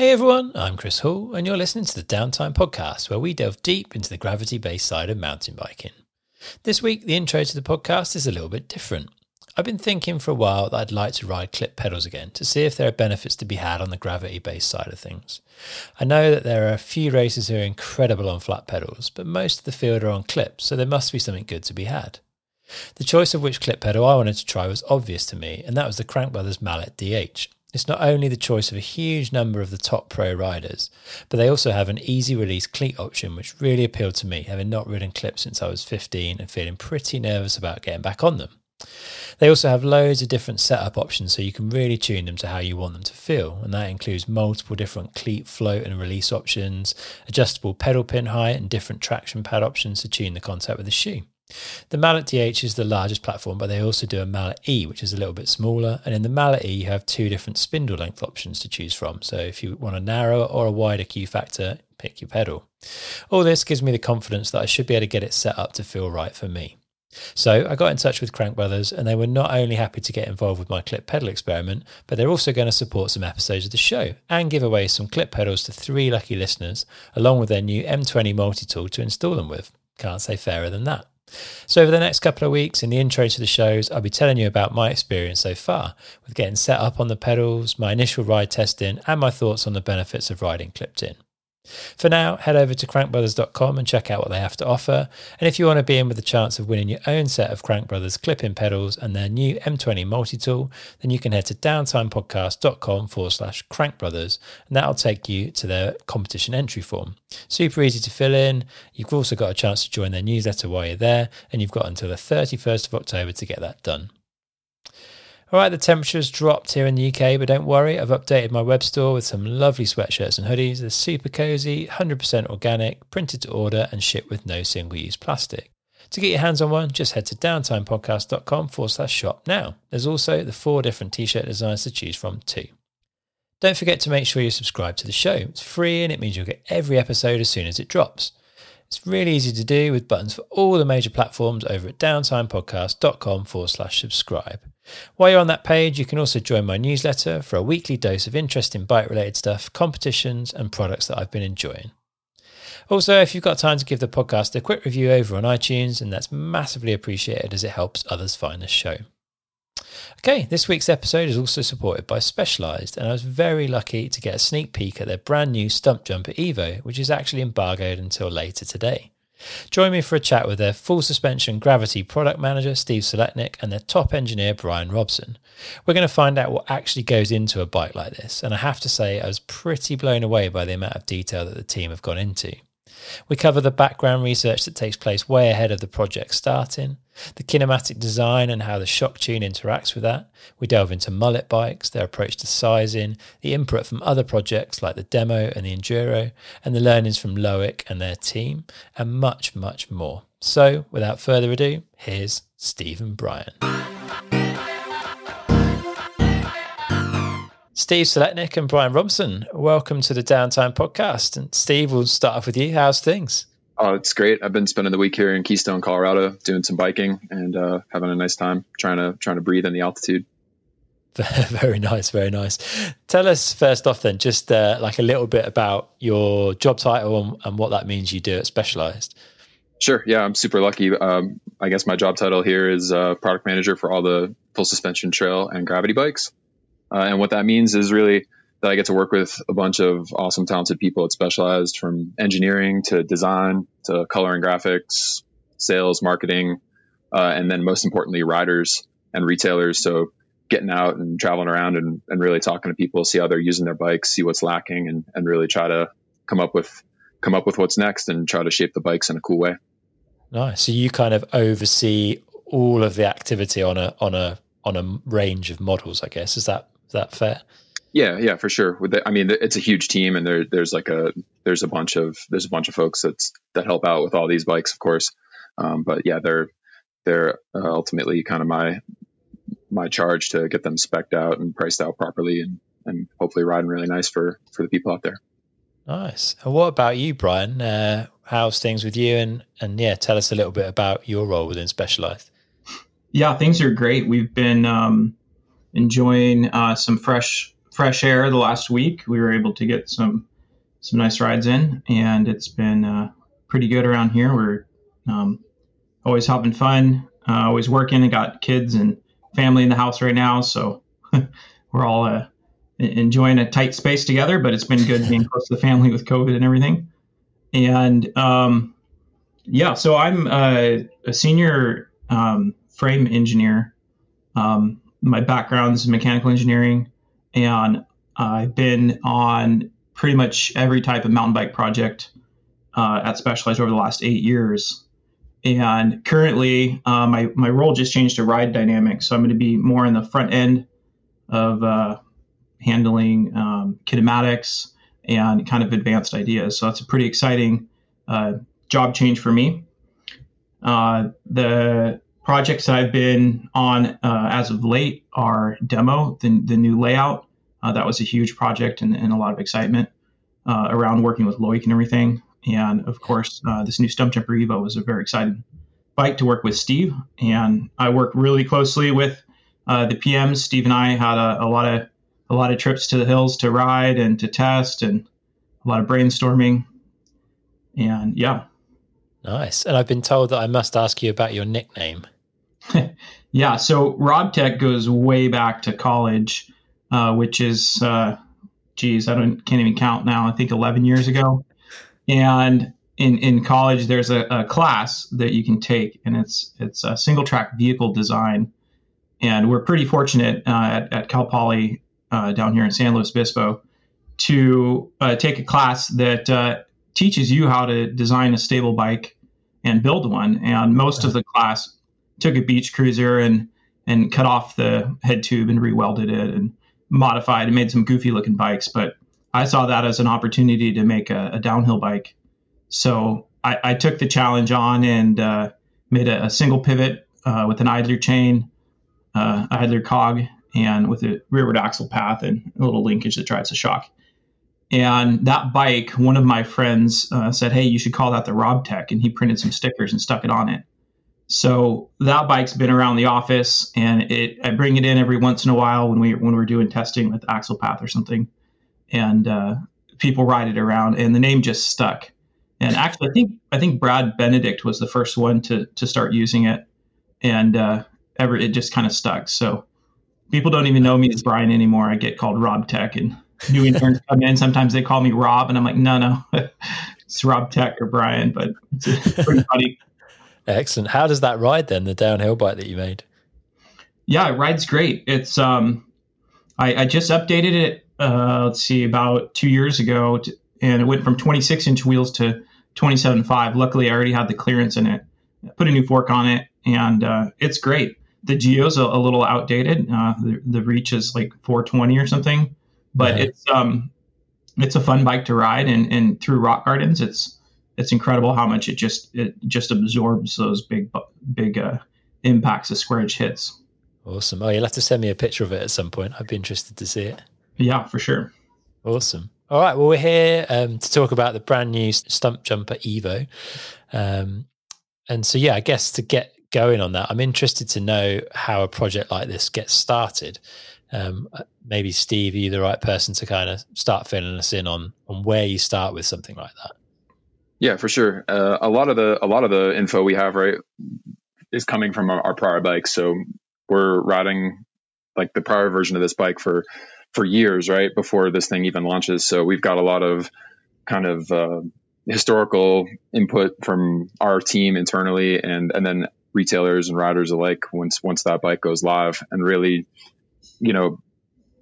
Hey everyone, I'm Chris Hall, and you're listening to the Downtime Podcast, where we delve deep into the gravity based side of mountain biking. This week, the intro to the podcast is a little bit different. I've been thinking for a while that I'd like to ride clip pedals again to see if there are benefits to be had on the gravity based side of things. I know that there are a few racers who are incredible on flat pedals, but most of the field are on clips, so there must be something good to be had. The choice of which clip pedal I wanted to try was obvious to me, and that was the Crank Brothers Mallet DH. It's not only the choice of a huge number of the top pro riders, but they also have an easy release cleat option, which really appealed to me, having not ridden clips since I was 15 and feeling pretty nervous about getting back on them. They also have loads of different setup options so you can really tune them to how you want them to feel, and that includes multiple different cleat float and release options, adjustable pedal pin height, and different traction pad options to tune the contact with the shoe. The Mallet DH is the largest platform, but they also do a Mallet E, which is a little bit smaller. And in the Mallet E, you have two different spindle length options to choose from. So if you want a narrower or a wider Q factor, pick your pedal. All this gives me the confidence that I should be able to get it set up to feel right for me. So I got in touch with Crank Brothers, and they were not only happy to get involved with my clip pedal experiment, but they're also going to support some episodes of the show and give away some clip pedals to three lucky listeners, along with their new M20 multi tool to install them with. Can't say fairer than that. So, over the next couple of weeks, in the intro to the shows, I'll be telling you about my experience so far with getting set up on the pedals, my initial ride testing, and my thoughts on the benefits of riding clipped in. For now, head over to crankbrothers.com and check out what they have to offer. And if you want to be in with the chance of winning your own set of Crank Brothers clip-in pedals and their new M20 multi-tool, then you can head to downtimepodcast.com forward slash crankbrothers and that'll take you to their competition entry form. Super easy to fill in. You've also got a chance to join their newsletter while you're there, and you've got until the 31st of October to get that done. All right, the temperature's dropped here in the UK, but don't worry, I've updated my web store with some lovely sweatshirts and hoodies. They're super cozy, 100% organic, printed to order, and shipped with no single use plastic. To get your hands on one, just head to downtimepodcast.com forward slash shop now. There's also the four different t shirt designs to choose from, too. Don't forget to make sure you subscribe to the show. It's free and it means you'll get every episode as soon as it drops. It's really easy to do with buttons for all the major platforms over at downtimepodcast.com forward slash subscribe. While you're on that page, you can also join my newsletter for a weekly dose of interesting bike related stuff, competitions, and products that I've been enjoying. Also, if you've got time to give the podcast a quick review over on iTunes, and that's massively appreciated as it helps others find the show. Okay, this week's episode is also supported by Specialized, and I was very lucky to get a sneak peek at their brand new Stumpjumper Evo, which is actually embargoed until later today. Join me for a chat with their full suspension gravity product manager, Steve Saletnik, and their top engineer, Brian Robinson. We're going to find out what actually goes into a bike like this, and I have to say, I was pretty blown away by the amount of detail that the team have gone into. We cover the background research that takes place way ahead of the project starting, the kinematic design and how the shock tune interacts with that. We delve into mullet bikes, their approach to sizing, the input from other projects like the demo and the enduro, and the learnings from Loic and their team, and much, much more. So, without further ado, here's Stephen Brian. Steve Saletnik and Brian Robinson, welcome to the Downtime Podcast. And Steve, we'll start off with you. How's things? Oh, it's great. I've been spending the week here in Keystone, Colorado, doing some biking and uh, having a nice time trying to trying to breathe in the altitude. very nice, very nice. Tell us first off, then, just uh, like a little bit about your job title and, and, what that means you do at Specialized. Sure. Yeah, I'm super lucky. Um, I guess my job title here is uh, product manager for all the full suspension trail and gravity bikes. Uh, and what that means is really that I get to work with a bunch of awesome, talented people at Specialized from engineering to design to color and graphics, sales, marketing, uh, and then most importantly, riders and retailers. So getting out and traveling around and, and really talking to people, see how they're using their bikes, see what's lacking, and, and really try to come up with come up with what's next and try to shape the bikes in a cool way. Nice. So you kind of oversee all of the activity on a on a on a range of models, I guess. Is that is that fair? Yeah, yeah, for sure. I mean, it's a huge team, and there, there's like a there's a bunch of there's a bunch of folks that's that help out with all these bikes, of course. Um, but yeah, they're they're uh, ultimately kind of my my charge to get them specked out and priced out properly, and and hopefully riding really nice for for the people out there. Nice. And what about you, Brian? Uh, how's things with you? And and yeah, tell us a little bit about your role within Specialized. Yeah, things are great. We've been um, enjoying uh, some fresh fresh air the last week. We were able to get some some nice rides in, and it's been uh, pretty good around here. We're um, always having fun, uh, always working, and got kids and family in the house right now, so we're all uh, enjoying a tight space together. But it's been good being close to the family with COVID and everything. And um, yeah, so I'm a, a senior um, frame engineer. Um, my background is mechanical engineering, and I've been on pretty much every type of mountain bike project uh, at Specialized over the last eight years. And currently, uh, my, my role just changed to ride dynamics. So I'm going to be more in the front end of uh, handling um, kinematics and kind of advanced ideas. So that's a pretty exciting uh, job change for me. Uh, the projects I've been on uh, as of late are demo, the, the new layout. that was a huge project and, and a lot of excitement around working with Loic and everything. And of course, uh, this new Stumpjumper Evo was a very exciting bike to work with Steve. And I worked really closely with uh, the PMs. Steve and I had a, a, lot of a lot of trips to the hills to ride and to test, and a lot of brainstorming. And yeah, nice. And I've been told that I must ask you about your nickname. Yeah, so Rob Tech goes way back to college, uh, which is, uh, geez, I don't can't even count now. I think 11 years ago. And in, in college, there's a, a class that you can take, and it's it's a single track vehicle design. And we're pretty fortunate uh, at, at Cal Poly uh, down here in San Luis Obispo to uh, take a class that uh, teaches you how to design a stable bike and build one. And most of the class took a beach cruiser and and cut off the head tube and rewelded it and modified and made some goofy looking bikes. But I saw that as an opportunity to make a, a downhill bike. So I, I, took the challenge on and uh, made a, a, single pivot uh, with an idler chain, uh, idler cog, and with a rearward axle path and a little linkage that drives the shock. And that bike, one of my friends uh, said, "Hey, you should call that the Rob Tech," and he printed some stickers and stuck it on it. So that bike's been around the office, and it I bring it in every once in a while when we when we're doing testing with axle path or something and uh, people ride it around, and the name just stuck. And actually, I think I think Brad Benedict was the first one to to start using it, and uh, ever it just kind of stuck. So people don't even know me as Brian anymore. I get called Rob Tech, and new interns come in. Sometimes they call me Rob, and I'm like, no, no, it's Rob Tech or Brian. But it's pretty funny. Excellent. How does that ride then? The downhill bike that you made? Yeah, it rides great. It's um, I, I just updated it uh, let's see, about two years ago, to, and it went from 26 inch wheels to 27.5. Luckily, I already had the clearance in it. I put a new fork on it, and uh, it's great. The Geo's a, a little outdated. Uh, the, the, reach is like 420 or something, but right. it's um, it's a fun bike to ride, and, and through rock gardens, it's it's incredible how much it just it just absorbs those big big uh, impacts of square edge hits. Awesome. Oh, you'll have to send me a picture of it at some point. I'd be interested to see it. Yeah, for sure. Awesome. All right. Well, we're here um, to talk about the brand new Stump Jumper Evo. Um, and so, yeah, I guess to get going on that, I'm interested to know how a project like this gets started. Um, uh, maybe Steve, are you the right person to kind of start filling us in on on where you start with something like that? Yeah, for sure. Uh, a lot of the a lot of the info we have right is coming from our, our prior bikes. So we're riding like the prior version of this bike for for years, right before this thing even launches. So we've got a lot of kind of uh, historical input from our team internally, and and then retailers and riders alike once once that bike goes live, and really, you know.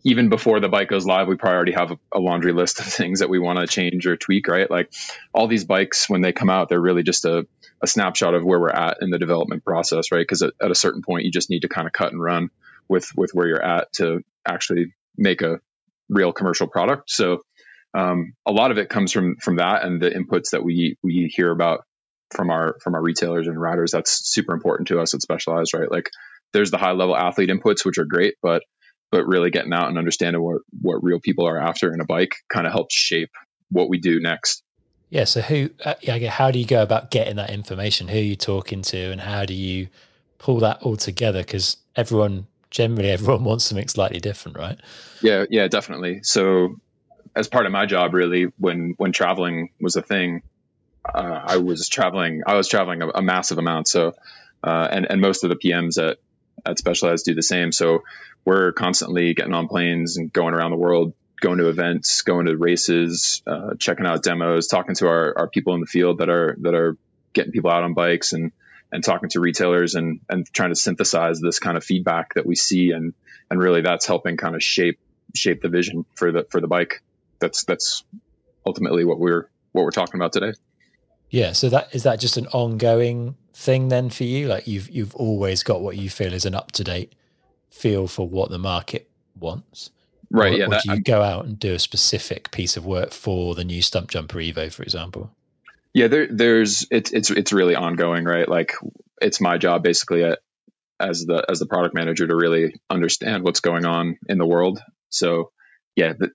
Even before the bike goes live, we probably already have a, laundry list of things that we want to change or tweak, right? Like all these bikes, when they come out, they're really just a, a snapshot of where we're at in the development process, right? Because at, at a certain point, you just need to kind of cut and run with with where you're at to actually make a real commercial product. So um, a lot of it comes from from that and the inputs that we we hear about from our from our retailers and riders. That's super important to us at Specialized, right? Like there's the high level athlete inputs, which are great, but but really getting out and understanding what what real people are after in a bike kind of helps shape what we do next. Yeah. So who? Uh, yeah. How do you go about getting that information? Who are you talking to, and how do you pull that all together? Because everyone generally everyone wants something slightly different, right? Yeah, yeah, definitely. So as part of my job, really, when when traveling was a thing, uh, I was traveling. I was traveling a, a massive amount. So, uh, and and most of the PMs at at Specialized do the same. So we're constantly getting on planes and going around the world, going to events, going to races, uh, checking out demos, talking to our, our people in the field that are that are getting people out on bikes and and talking to retailers and and trying to synthesize this kind of feedback that we see and and really that's helping kind of shape shape the vision for the for the bike. That's that's ultimately what we're what we're talking about today. Yeah, so that is that just an ongoing thing then for you? Like you've you've always got what you feel is an up to date feel for what the market wants. Right. Or, yeah. Or that, do you I'm- go out and do a specific piece of work for the new Stump Jumper Evo, for example? yeah. There, there's it's it's it's really ongoing, right? Like it's my job basically at, as the as the product manager to really understand what's going on in the world. So yeah, the,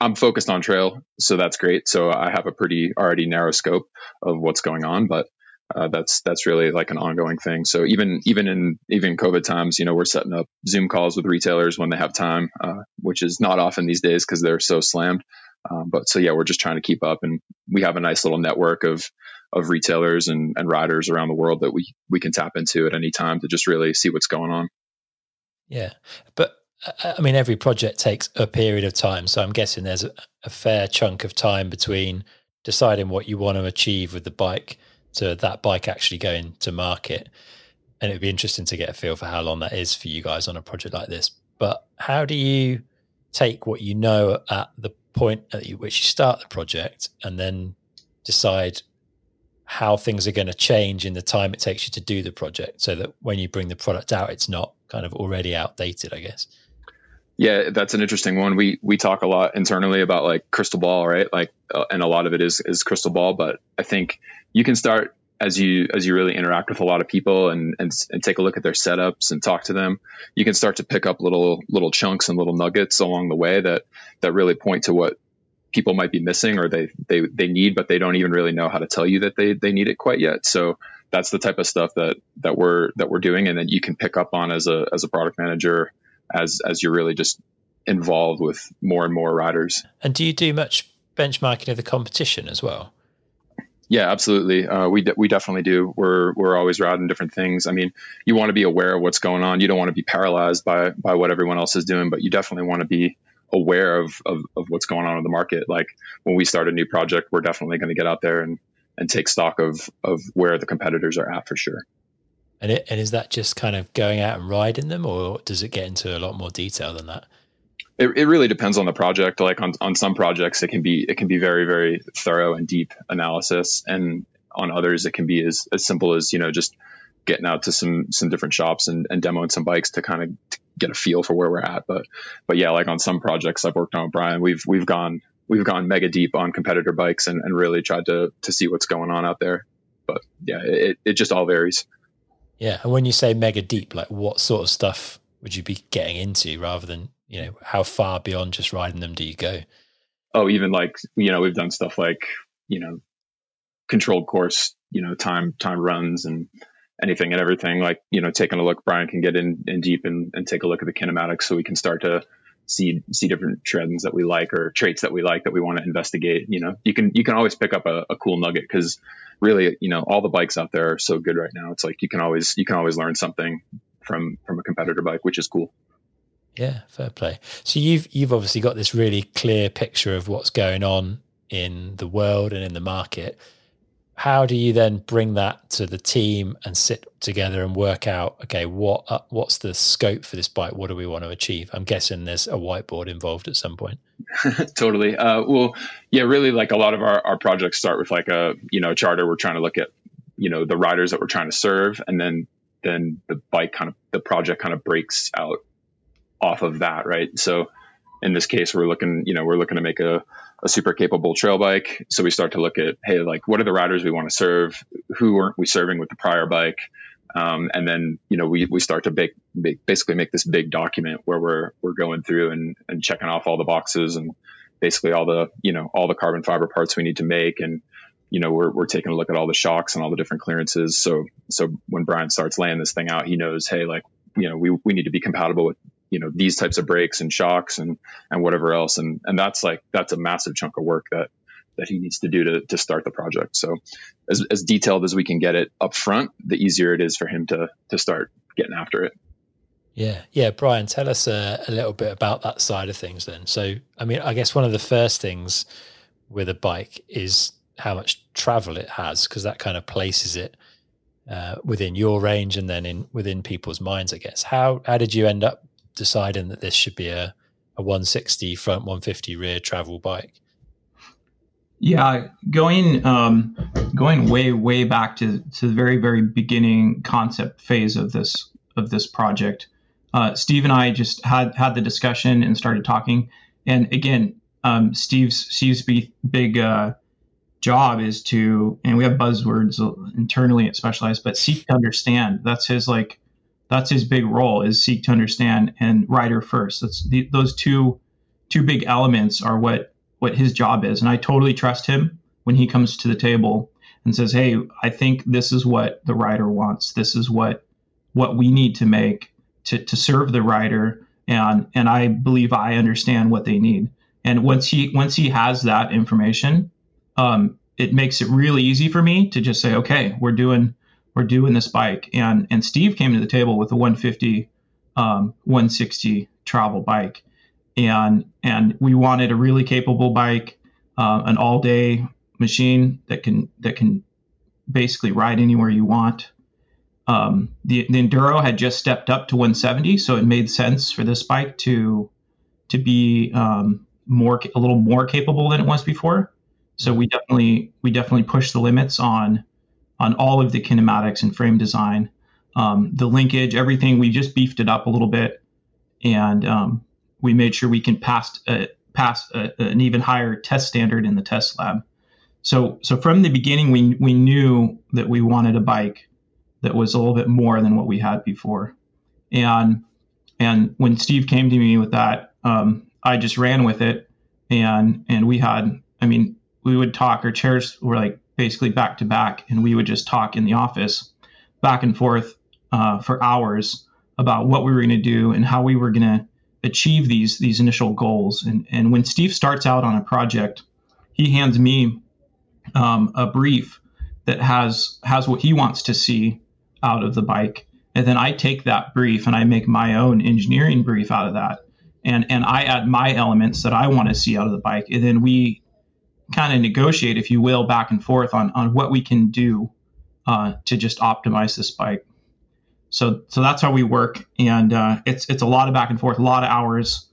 I'm focused on trail, so that's great. So I have a pretty already narrow scope of what's going on, but uh, that's that's really like an ongoing thing. So even even in even COVID times, you know, we're setting up Zoom calls with retailers when they have time, uh, which is not often these days because they're so slammed. Um, but so yeah, we're just trying to keep up, and we have a nice little network of of retailers and, and riders around the world that we we can tap into at any time to just really see what's going on. Yeah, but uh, I mean, every project takes a period of time, so I'm guessing there's a, a fair chunk of time between deciding what you want to achieve with the bike to that bike actually going to market. And it'd be interesting to get a feel for how long that is for you guys on a project like this. But how do you take what you know at the point at which you start the project and then decide how things are going to change in the time it takes you to do the project so that when you bring the product out, it's not kind of already outdated, I guess? Yeah, that's an interesting one. We we talk a lot internally about like crystal ball, right? Like, uh, and a lot of it is is crystal ball. But I think you can start as you as you really interact with a lot of people and and, and take a look at their setups and talk to them. You can start to pick up little little chunks and little nuggets along the way that that really point to what people might be missing or they they they need, but they don't even really know how to tell you that they they need it quite yet. So that's the type of stuff that that we're that we're doing, and that you can pick up on as a as a product manager as as you're really just involved with more and more riders. And do you do much benchmarking of the competition as well? Yeah, absolutely. Uh, we de- we definitely do. We're we're always riding different things. I mean, you want to be aware of what's going on. You don't want to be paralyzed by by what everyone else is doing, but you definitely want to be aware of, of of what's going on in the market. Like when we start a new project, we're definitely going to get out there and and take stock of of where the competitors are at for sure. And it, and is that just kind of going out and riding them, or does it get into a lot more detail than that? It, it really depends on the project. Like on, on some projects, it can be it can be very very thorough and deep analysis, and on others, it can be as, as simple as you know just getting out to some some different shops and, and demoing some bikes to kind of get a feel for where we're at. But but yeah, like on some projects I've worked on with Brian, we've we've gone we've gone mega deep on competitor bikes and, and really tried to to see what's going on out there. But yeah, it, it just all varies. Yeah, and when you say mega deep, like what sort of stuff would you be getting into, rather than you know how far beyond just riding them do you go? Oh, even like you know we've done stuff like you know controlled course, you know time time runs and anything and everything. Like you know taking a look, Brian can get in in deep and, and take a look at the kinematics, so we can start to see see different trends that we like or traits that we like that we want to investigate. You know, you can you can always pick up a, a cool nugget because really, you know, all the bikes out there are so good right now. It's like you can always you can always learn something from from a competitor bike, which is cool. Yeah, fair play. So you've you've obviously got this really clear picture of what's going on in the world and in the market. How do you then bring that to the team and sit together and work out? Okay, what uh, what's the scope for this bike? What do we want to achieve? I'm guessing there's a whiteboard involved at some point. totally. Uh, well, yeah, really. Like a lot of our, our projects start with like a you know charter. We're trying to look at you know the riders that we're trying to serve, and then then the bike kind of the project kind of breaks out off of that, right? So in this case, we're looking you know we're looking to make a a super capable trail bike. So we start to look at hey, like what are the riders we want to serve? Who aren't we serving with the prior bike? Um, and then you know we, we start to basically make this big document where we're we're going through and, and checking off all the boxes and basically all the you know all the carbon fiber parts we need to make and you know we're, we're taking a look at all the shocks and all the different clearances so so when Brian starts laying this thing out he knows hey like you know, we, we need to be compatible with, you know, these types of brakes and shocks and, and whatever else. And, and that's like, that's a massive chunk of work that, that he needs to do to, to start the project. So as, as detailed as we can get it up front, the easier it is for him to, to start getting after it. Yeah, yeah, Brian, tell us a, a, little bit about that side of things then. So, I mean, I guess one of the first things with a bike is how much travel it has, because that kind of places it uh, within your range and then in within people's minds. I guess how how did you end up deciding that this should be a a 160 front, 150 rear travel bike? Yeah, going um, going way way back to to the very very beginning concept phase of this of this project uh, Steve and I just had had the discussion and started talking. And again, um, Steve's Steve's big uh, job is to, and we have buzzwords internally at Specialized, but seek to understand. That's his like, that's his big role is seek to understand and rider first. That's the, those two two big elements are what what his job is. And I totally trust him when he comes to the table and says, "Hey, I think this is what the rider wants. This is what what we need to make." to, to serve the rider, and and I believe I understand what they need. And once he once he has that information, um, it makes it really easy for me to just say, okay, we're doing we're doing this bike. And and Steve came to the table with a 150, um, 160 travel bike, and and we wanted a really capable bike, uh, an all day machine that can that can basically ride anywhere you want. Um, the, the enduro had just stepped up to 170 so it made sense for this bike to to be um, more a little more capable than it was before. So we definitely we definitely pushed the limits on on all of the kinematics and frame design um, the linkage everything we just beefed it up a little bit and um, we made sure we can pass uh, pass a, an even higher test standard in the test lab so so from the beginning we we knew that we wanted a bike that was a little bit more than what we had before. And and when Steve came to me with that, um, I just ran with it, and and we had, I mean, we would talk. Our chairs were like basically back to back, and we would just talk in the office, back and forth uh, for hours about what we were going to do and how we were going to achieve these these initial goals. And and when Steve starts out on a project, he hands me um, a brief that has has what he wants to see out of the bike. And then I take that brief and I make my own engineering brief out of that. And, and I add my elements that I want to see out of the bike. And then we kind of negotiate, if you will, back and forth on, on what we can do uh, to just optimize this bike. So, so that's how we work. And uh, it's, it's a lot of back and forth, a lot of hours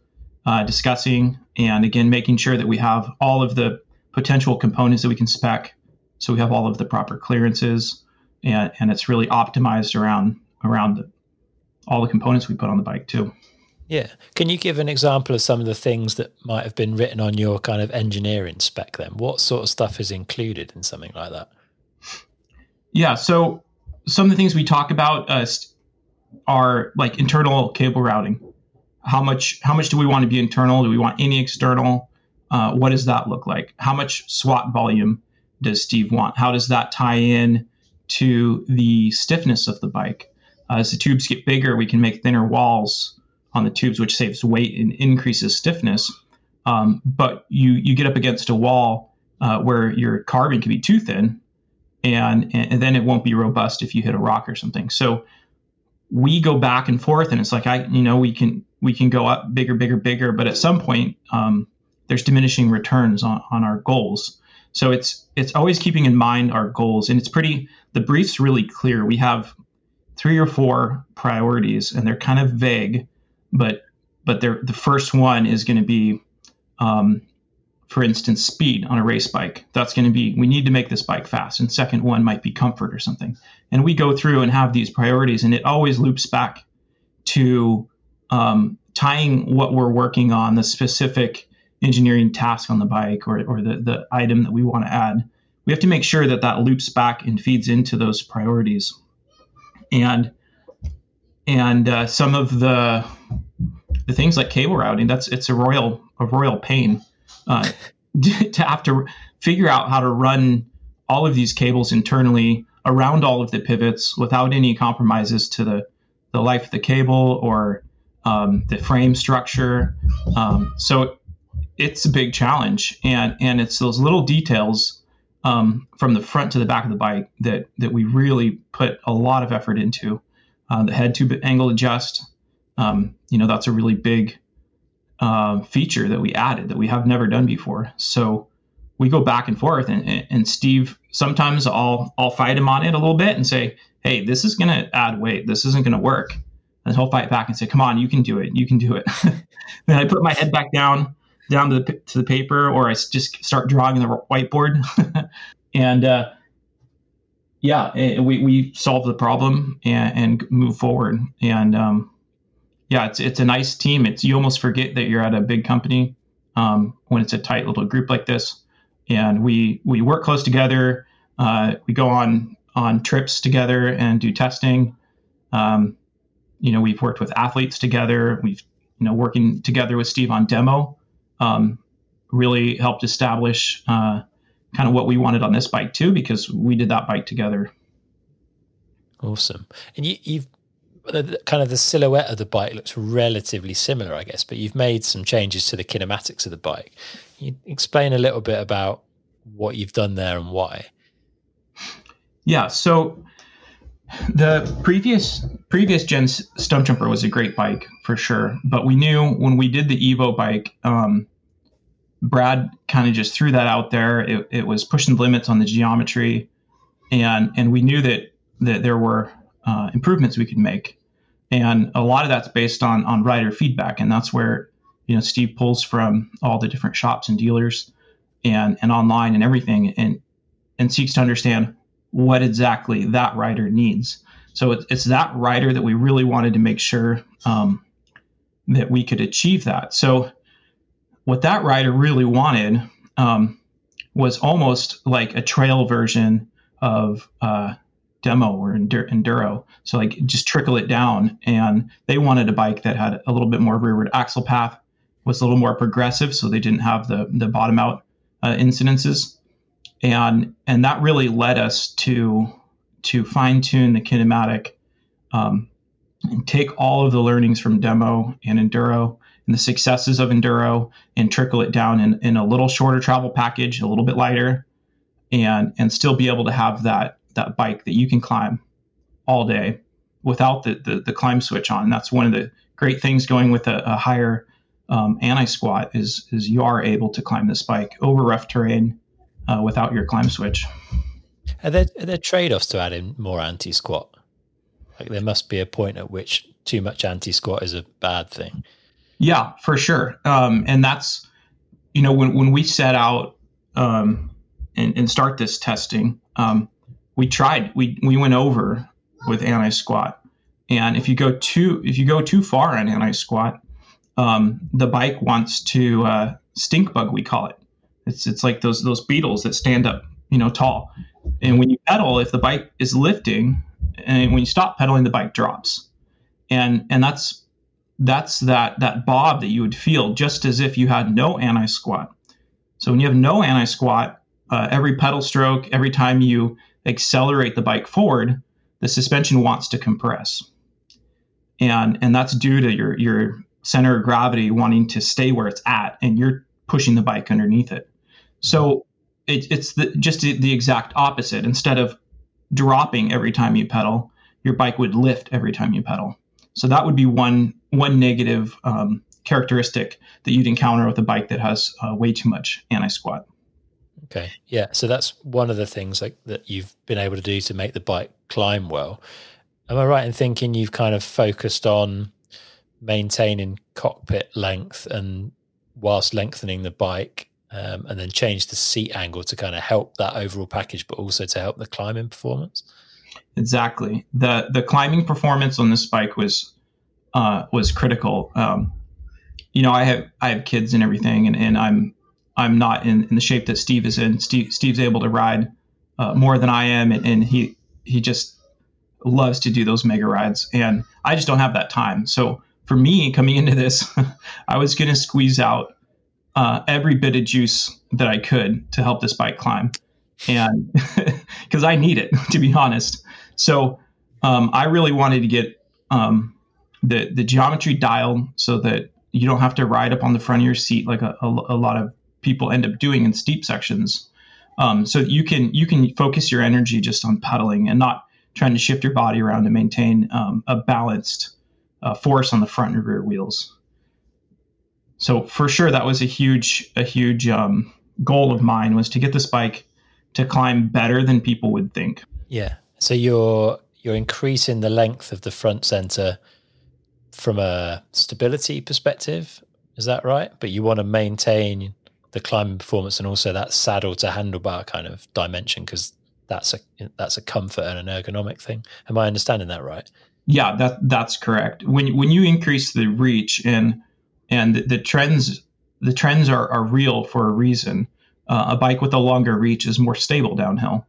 uh, discussing, and again, making sure that we have all of the potential components that we can spec. So we have all of the proper clearances and, and it's really optimized around around the, all the components we put on the bike too. Yeah. Can you give an example of some of the things that might have been written on your kind of engineering spec then? What sort of stuff is included in something like that? Yeah. So some of the things we talk about uh, are like internal cable routing. How much how much do we want to be internal? Do we want any external? Uh, what does that look like? How much SWAT volume does Steve want? How does that tie in to the stiffness of the bike. Uh, as the tubes get bigger, we can make thinner walls on the tubes, which saves weight and increases stiffness. Um, but you you get up against a wall uh, where your carbon can be too thin, and and then it won't be robust if you hit a rock or something. So we go back and forth, and it's like I you know we can we can go up bigger, bigger, bigger, but at some point um, there's diminishing returns on on our goals. So it's it's always keeping in mind our goals, and it's pretty. The brief's really clear. We have three or four priorities, and they're kind of vague, but but the first one is going to be, um, for instance, speed on a race bike. That's going to be we need to make this bike fast, and second one might be comfort or something. And we go through and have these priorities, and it always loops back to um, tying what we're working on, the specific engineering task on the bike or, or the, the item that we want to add, we have to make sure that that loops back and feeds into those priorities. And and uh, some of the the things like cable routing, that's it's a royal a royal pain uh, to have to figure out how to run all of these cables internally around all of the pivots without any compromises to the the life of the cable or um, the frame structure. Um, so it's a big challenge, and and it's those little details um, from the front to the back of the bike that that we really put a lot of effort into. Uh, the head tube angle adjust, um, you know, that's a really big uh, feature that we added that we have never done before. So we go back and forth, and, and Steve sometimes I'll I'll fight him on it a little bit and say, hey, this is to add weight. This isn't to work. And he'll fight back and say, come on, you can do it. You can do it. then I put my head back down down to the to the paper, or I just start drawing on the whiteboard, and uh, yeah, we we solve the problem and, and move forward. And um, yeah, it's it's a nice team. It's you almost forget that you're at a big company um, when it's a tight little group like this, and we we work close together. Uh, we go on on trips together and do testing. Um, you know, we've worked with athletes together. We've you know working together with Steve on demo um, really helped establish uh, kind of what we wanted on this bike too, because we did that bike together. Awesome. And you, you've kind of the silhouette of the bike looks relatively similar, I guess, but you've made some changes to the kinematics of the bike. Can you explain a little bit about what you've done there and why? Yeah. So the previous previous gen Stumpjumper was a great bike for sure, but we knew when we did the Evo bike, um, Brad kind of just threw that out there. It, it, was pushing the limits on the geometry, and and we knew that that there were uh, improvements we could make, and a lot of that's based on on rider feedback, and that's where you know Steve pulls from all the different shops and dealers, and and online and everything, and and seeks to understand what exactly that rider needs. So it's, it's that rider that we really wanted to make sure um, that we could achieve that. So what that rider really wanted um, was almost like a trail version of uh, demo or enduro. So like just trickle it down. And they wanted a bike that had a little bit more rearward axle path, was a little more progressive, so they didn't have the the bottom out uh, incidences and and that really led us to to fine tune the kinematic um, and take all of the learnings from demo and enduro the successes of enduro and trickle it down in, in a little shorter travel package a little bit lighter and and still be able to have that that bike that you can climb all day without the the, the climb switch on that's one of the great things going with a, a higher um, anti squat is is you are able to climb this bike over rough terrain uh, without your climb switch. Are there, are there trade offs to adding more anti squat? Like there must be a point at which too much anti squat is a bad thing. Yeah, for sure. Um, and that's, you know, when, when we set out um, and, and start this testing, um, we tried, we, we went over with anti squat. And if you go too, if you go too far on anti squat, um, the bike wants to uh, stink bug, we call it. It's it's like those those beetles that stand up, you know, tall. And when you pedal, if the bike is lifting, and when you stop pedaling, the bike drops. And and that's that's that that bob that you would feel just as if you had no anti squat. So when you have no anti squat, uh, every pedal stroke, every time you accelerate the bike forward, the suspension wants to compress. And and that's due to your your center of gravity wanting to stay where it's at, and you're pushing the bike underneath it. So it, it's the, just the exact opposite. Instead of dropping every time you pedal, your bike would lift every time you pedal. So that would be one one negative um, characteristic that you'd encounter with a bike that has uh, way too much anti squat. Okay, yeah. So that's one of the things like that you've been able to do to make the bike climb well. Am I right in thinking you've kind of focused on maintaining cockpit length and whilst lengthening the bike um, and then change the seat angle to kind of help that overall package, but also to help the climbing performance. Exactly. the The climbing performance on this bike was uh, was critical. Um, you know, I have I have kids and everything, and, and I'm I'm not in, in the shape that Steve is in. Steve Steve's able to ride uh, more than I am, and, and he he just loves to do those mega rides, and I just don't have that time. So for me, coming into this, I was going to squeeze out uh, every bit of juice that I could to help this bike climb, and because I need it to be honest. So um, I really wanted to get um, the the geometry dialed so that you don't have to ride up on the front of your seat like a, a, a lot of people end up doing in steep sections. Um, so you can you can focus your energy just on pedaling and not trying to shift your body around to maintain um, a balanced uh, force on the front and rear wheels. So for sure, that was a huge a huge um, goal of mine was to get this bike to climb better than people would think. Yeah. So you're you're increasing the length of the front center from a stability perspective. Is that right? But you want to maintain the climbing performance and also that saddle to handlebar kind of dimension because that's a that's a comfort and an ergonomic thing. Am I understanding that right? Yeah, that that's correct. When when you increase the reach and and the, trends the trends are, are real for a reason. Uh, a bike with a longer reach is more stable downhill.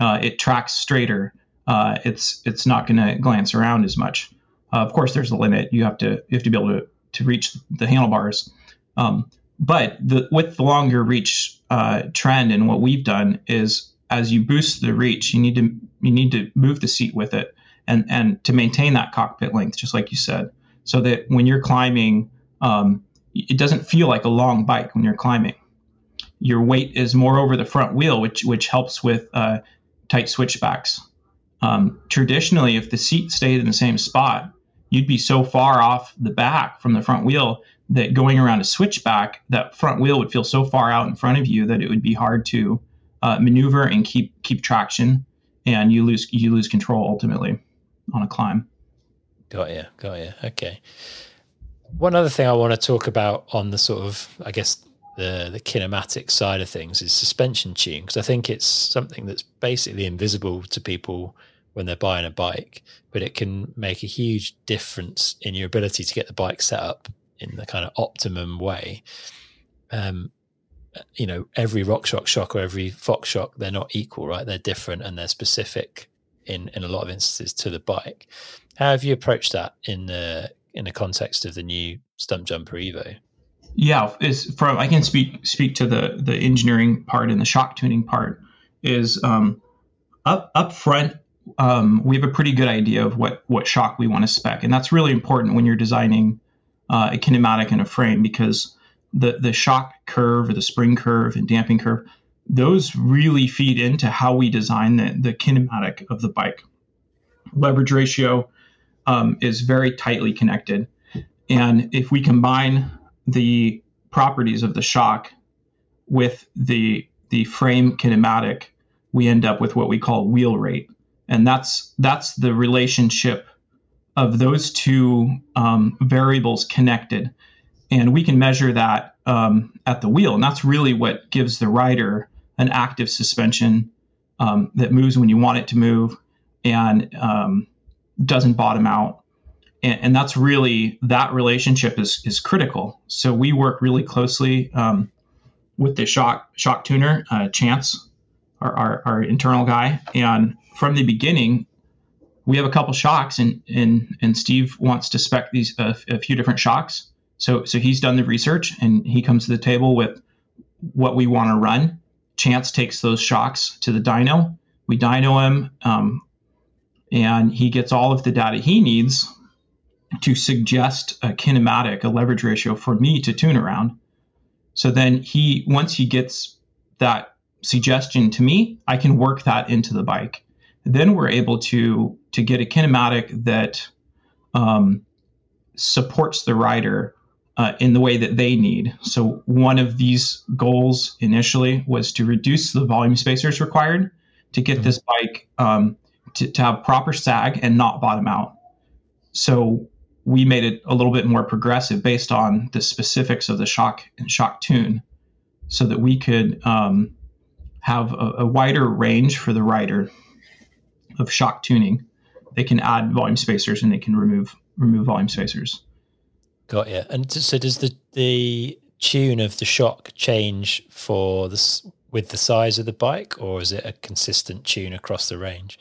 Uh, it tracks straighter. Uh, it's it's not going to glance around as much. Uh, of course, there's a limit. You have to you have to be able to to reach the handlebars. Um, but the, with the longer reach uh, trend and what we've done is as you boost the reach, you need to you need to move the seat with it and and to maintain that cockpit length, just like you said, so that when you're climbing, um, it doesn't feel like a long bike when you're climbing. Your weight is more over the front wheel, which which helps with uh, tight switchbacks. Um, traditionally, if the seat stayed in the same spot, you'd be so far off the back from the front wheel that going around a switchback, that front wheel would feel so far out in front of you that it would be hard to uh, maneuver and keep keep traction, and you lose you lose control ultimately on a climb. Got you, got you. Okay. One other thing I want to talk about on the sort of, I guess, the the kinematic side of things is suspension tune because I think it's something that's basically invisible to people when they're buying a bike, but it can make a huge difference in your ability to get the bike set up in the kind of optimum way. Um, you know, every RockShox shock shock or every Fox shock, they're not equal, right? They're different and they're specific in in a lot of instances to the bike. How have you approached that in the in the context of the new Stumpjumper Evo? Yeah, is from I can speak speak to the the engineering part and the shock tuning part. Is um, up up front um, we have a pretty good idea of what what shock we want to spec, and that's really important when you're designing uh, a kinematic and a frame because the the shock curve or the spring curve and damping curve those really feed into how we design the, the kinematic of the bike. Leverage ratio um, is very tightly connected, and if we combine the properties of the shock with the the frame kinematic, we end up with what we call wheel rate. And that's that's the relationship of those two um, variables connected. And we can measure that um, at the wheel. And that's really what gives the rider an active suspension um, that moves when you want it to move and um, doesn't bottom out and, and, that's really that relationship is is critical so we work really closely um, with the shock shock tuner uh, chance our, our, our internal guy and from the beginning, we have a couple shocks, and and and Steve wants to spec these uh, a few different shocks. So so he's done the research, and he comes to the table with what we want to run. Chance takes those shocks to the dyno. We dyno him, um, and he gets all of the data he needs to suggest a kinematic, a leverage ratio for me to tune around. So then he, once he gets that suggestion to me, I can work that into the bike then we're able to to get a kinematic that um, supports the rider uh, in the way that they need. So one of these goals initially was to reduce the volume spacers required to get mm-hmm. this bike um, to, to have proper sag and not bottom out. So we made it a little bit more progressive based on the specifics of the shock and shock tune so that we could um, have a, a, wider range for the rider of shock tuning. They can add volume spacers and they can remove remove volume spacers. Got you. And so does the the tune of the shock change for this with the size of the bike, or is it a consistent tune across the range?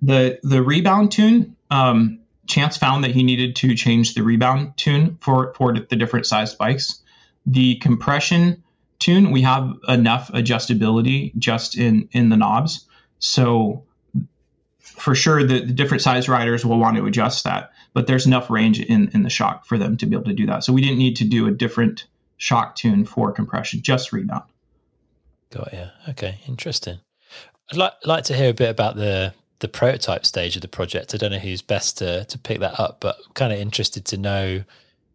The the rebound tune. Um, Chance found that he needed to change the rebound tune for for the different sized bikes. The compression tune, we have enough adjustability just in in the knobs. So for sure the, the different size riders will want to adjust that. but there's enough range in, in the shock for them to be able to do that. So we didn't need to do a different shock tune for compression, just rebound. Got you. Okay, interesting. I'd like like to hear a bit about the the prototype stage of the project. I don't know who's best to to pick that up, but kind of interested to know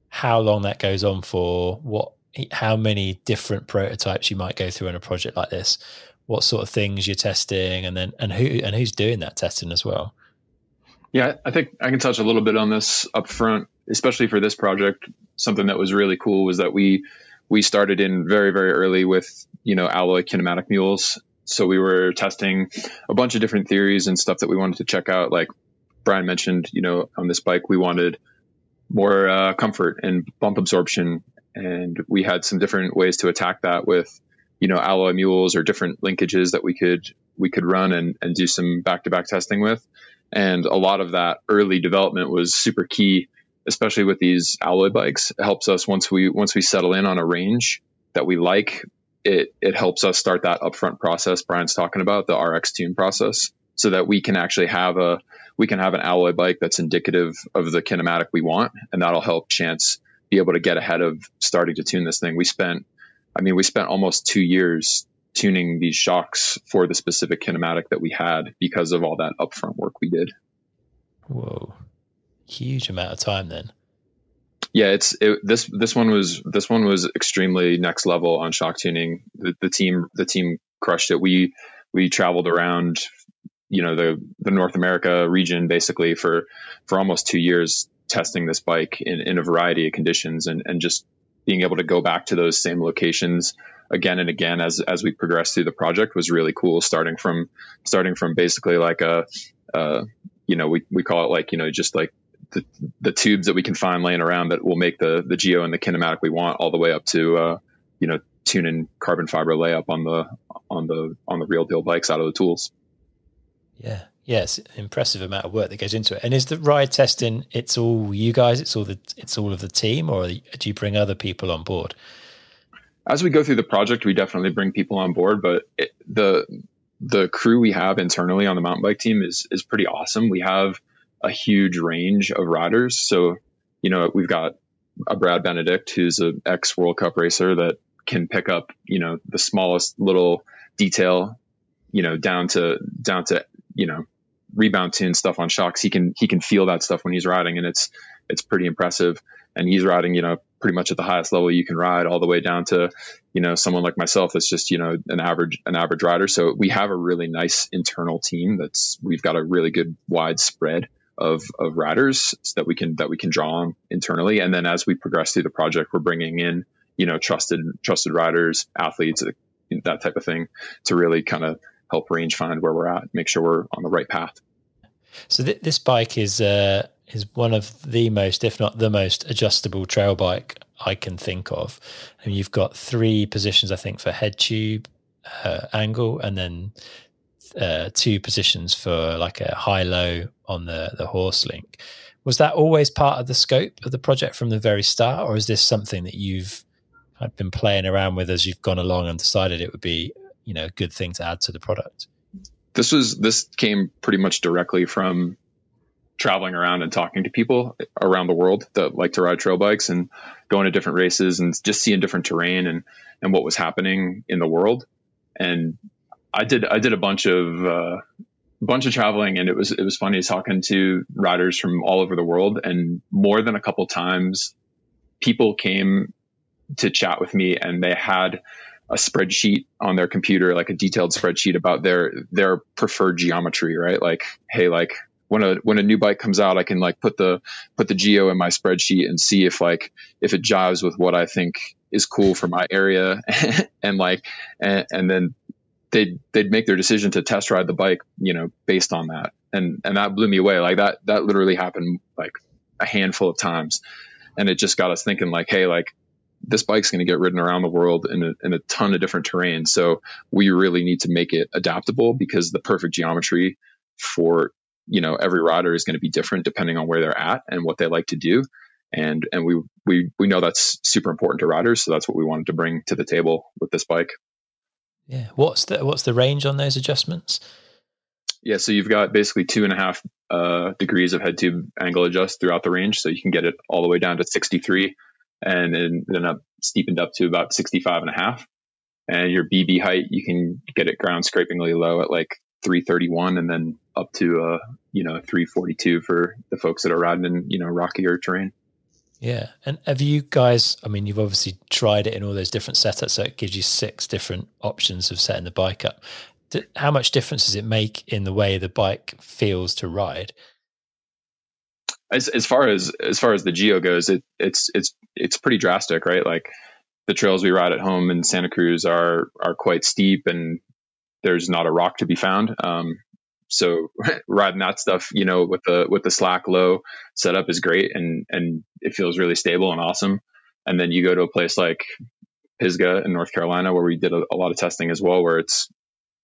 how long that goes on for, what how many different prototypes you might go through in a project like this, what sort of things you're testing, and then and who and who's doing that testing as well. Yeah, I think I can touch a little bit on this up front, especially for this project. Something that was really cool was that we we started in very very early with you know alloy kinematic mules. So we were testing a bunch of different theories and stuff that we wanted to check out. Like Brian mentioned, you know, on this bike we wanted more uh, comfort and bump absorption, and we had some different ways to attack that with you know alloy mules or different linkages that we could we could run and, and do some back to back testing with. And a lot of that early development was super key, especially with these alloy bikes. It helps us once we once we settle in on a range that we like. It it helps us start that upfront process Brian's talking about the RX tune process, so that we can actually have a we can have an alloy bike that's indicative of the kinematic we want, and that'll help Chance be able to get ahead of starting to tune this thing. We spent, I mean, we spent almost two years tuning these shocks for the specific kinematic that we had because of all that upfront work we did. Whoa, huge amount of time then. Yeah, it's it, this this one was this one was extremely next level on shock tuning. The, the team the team crushed it. We we traveled around, you know, the the North America region basically for for almost two years testing this bike in, in a variety of conditions and and just being able to go back to those same locations again and again as as we progressed through the project was really cool. Starting from starting from basically like a, uh, you know, we, we call it like you know just like the, the tubes that we can find laying around that will make the the geo and the kinematic we want, all the way up to uh, you know tuning carbon fiber layup on the on the on the real deal bikes out of the tools. Yeah, yes, yeah, impressive amount of work that goes into it. And is the ride testing? It's all you guys. It's all the. It's all of the team, or do you bring other people on board? as we go through the project, we definitely bring people on board, but it, the the crew we have internally on the mountain bike team is is pretty awesome. We have a huge range of riders. So, you know, we've got a Brad Benedict who's an ex World Cup racer that can pick up, you know, the smallest little detail, you know, down to down to, you know, rebound tune stuff on shocks. He can he can feel that stuff when he's riding and it's it's pretty impressive. And he's riding, you know, pretty much at the highest level you can ride all the way down to you know someone like myself that's just you know an average an average rider so we have a really nice internal team that's we've got a really good wide spread of of riders that we can that we can draw on internally and then as we progress through the project we're bringing in you know trusted trusted riders athletes that type of thing to really kind of help range find where we're at make sure we're on the right path so th- this bike is uh is one of the most, if not the most, adjustable trail bike I can think of. And you've got three positions, I think, for head tube uh, angle, and then uh, two positions for like a high low on the the Horst link. Was that always part of the scope of the project from the very start, or is this something that you've been playing around with as you've gone along and decided it would be, you know, a good thing to add to the product? This was this came pretty much directly from traveling around and talking to people around the world that like to ride trail bikes and going to different races and just seeing different terrain and and what was happening in the world. And I did I did a bunch of uh, bunch of traveling and it was it was funny talking to riders from all over the world and more than a couple times people came to chat with me and they had a spreadsheet on their computer like a detailed spreadsheet about their their preferred geometry right? Like hey like when a when a new bike comes out, I can like put the put the geo in my spreadsheet and see if like if it jives with what I think is cool for my area, and like and, and then they'd they'd make their decision to test ride the bike, you know, based on that, and and that blew me away. Like that that literally happened like a handful of times, and it just got us thinking like, hey, like this bike's going to get ridden around the world in a, in a ton of different terrain. So we really need to make it adaptable because the perfect geometry for you know every rider is going to be different depending on where they're at and what they like to do. And and we we we know that's super important to riders. So that's what we wanted to bring to the table with this bike yeah what's the what's the range on those adjustments Yeah, so you've got basically two and a half uh, degrees of head tube angle adjust throughout the range. So you can get it all the way down to 63 and then, then up steepened up to about 65 and a half. And your BB height, you can get it ground scrapingly low at like 331 and then up to, uh, you know, 342 for the folks that are riding in, you know, rockier terrain. Yeah. And have you guys, I mean, you've obviously tried it in all those different setups. So it gives you six different options of setting the bike up. How much difference does it make in the way the bike feels to ride? As, as far as as far as the geo goes, it, it's it's it's pretty drastic, right? Like the trails we ride at home in Santa Cruz are are quite steep, and there's not a rock to be found. Um, so riding that stuff, you know, with the with the slack low setup is great, and and it feels really stable and awesome. And then you go to a place like Pisgah in North Carolina, where we did a, a lot of testing as well, where it's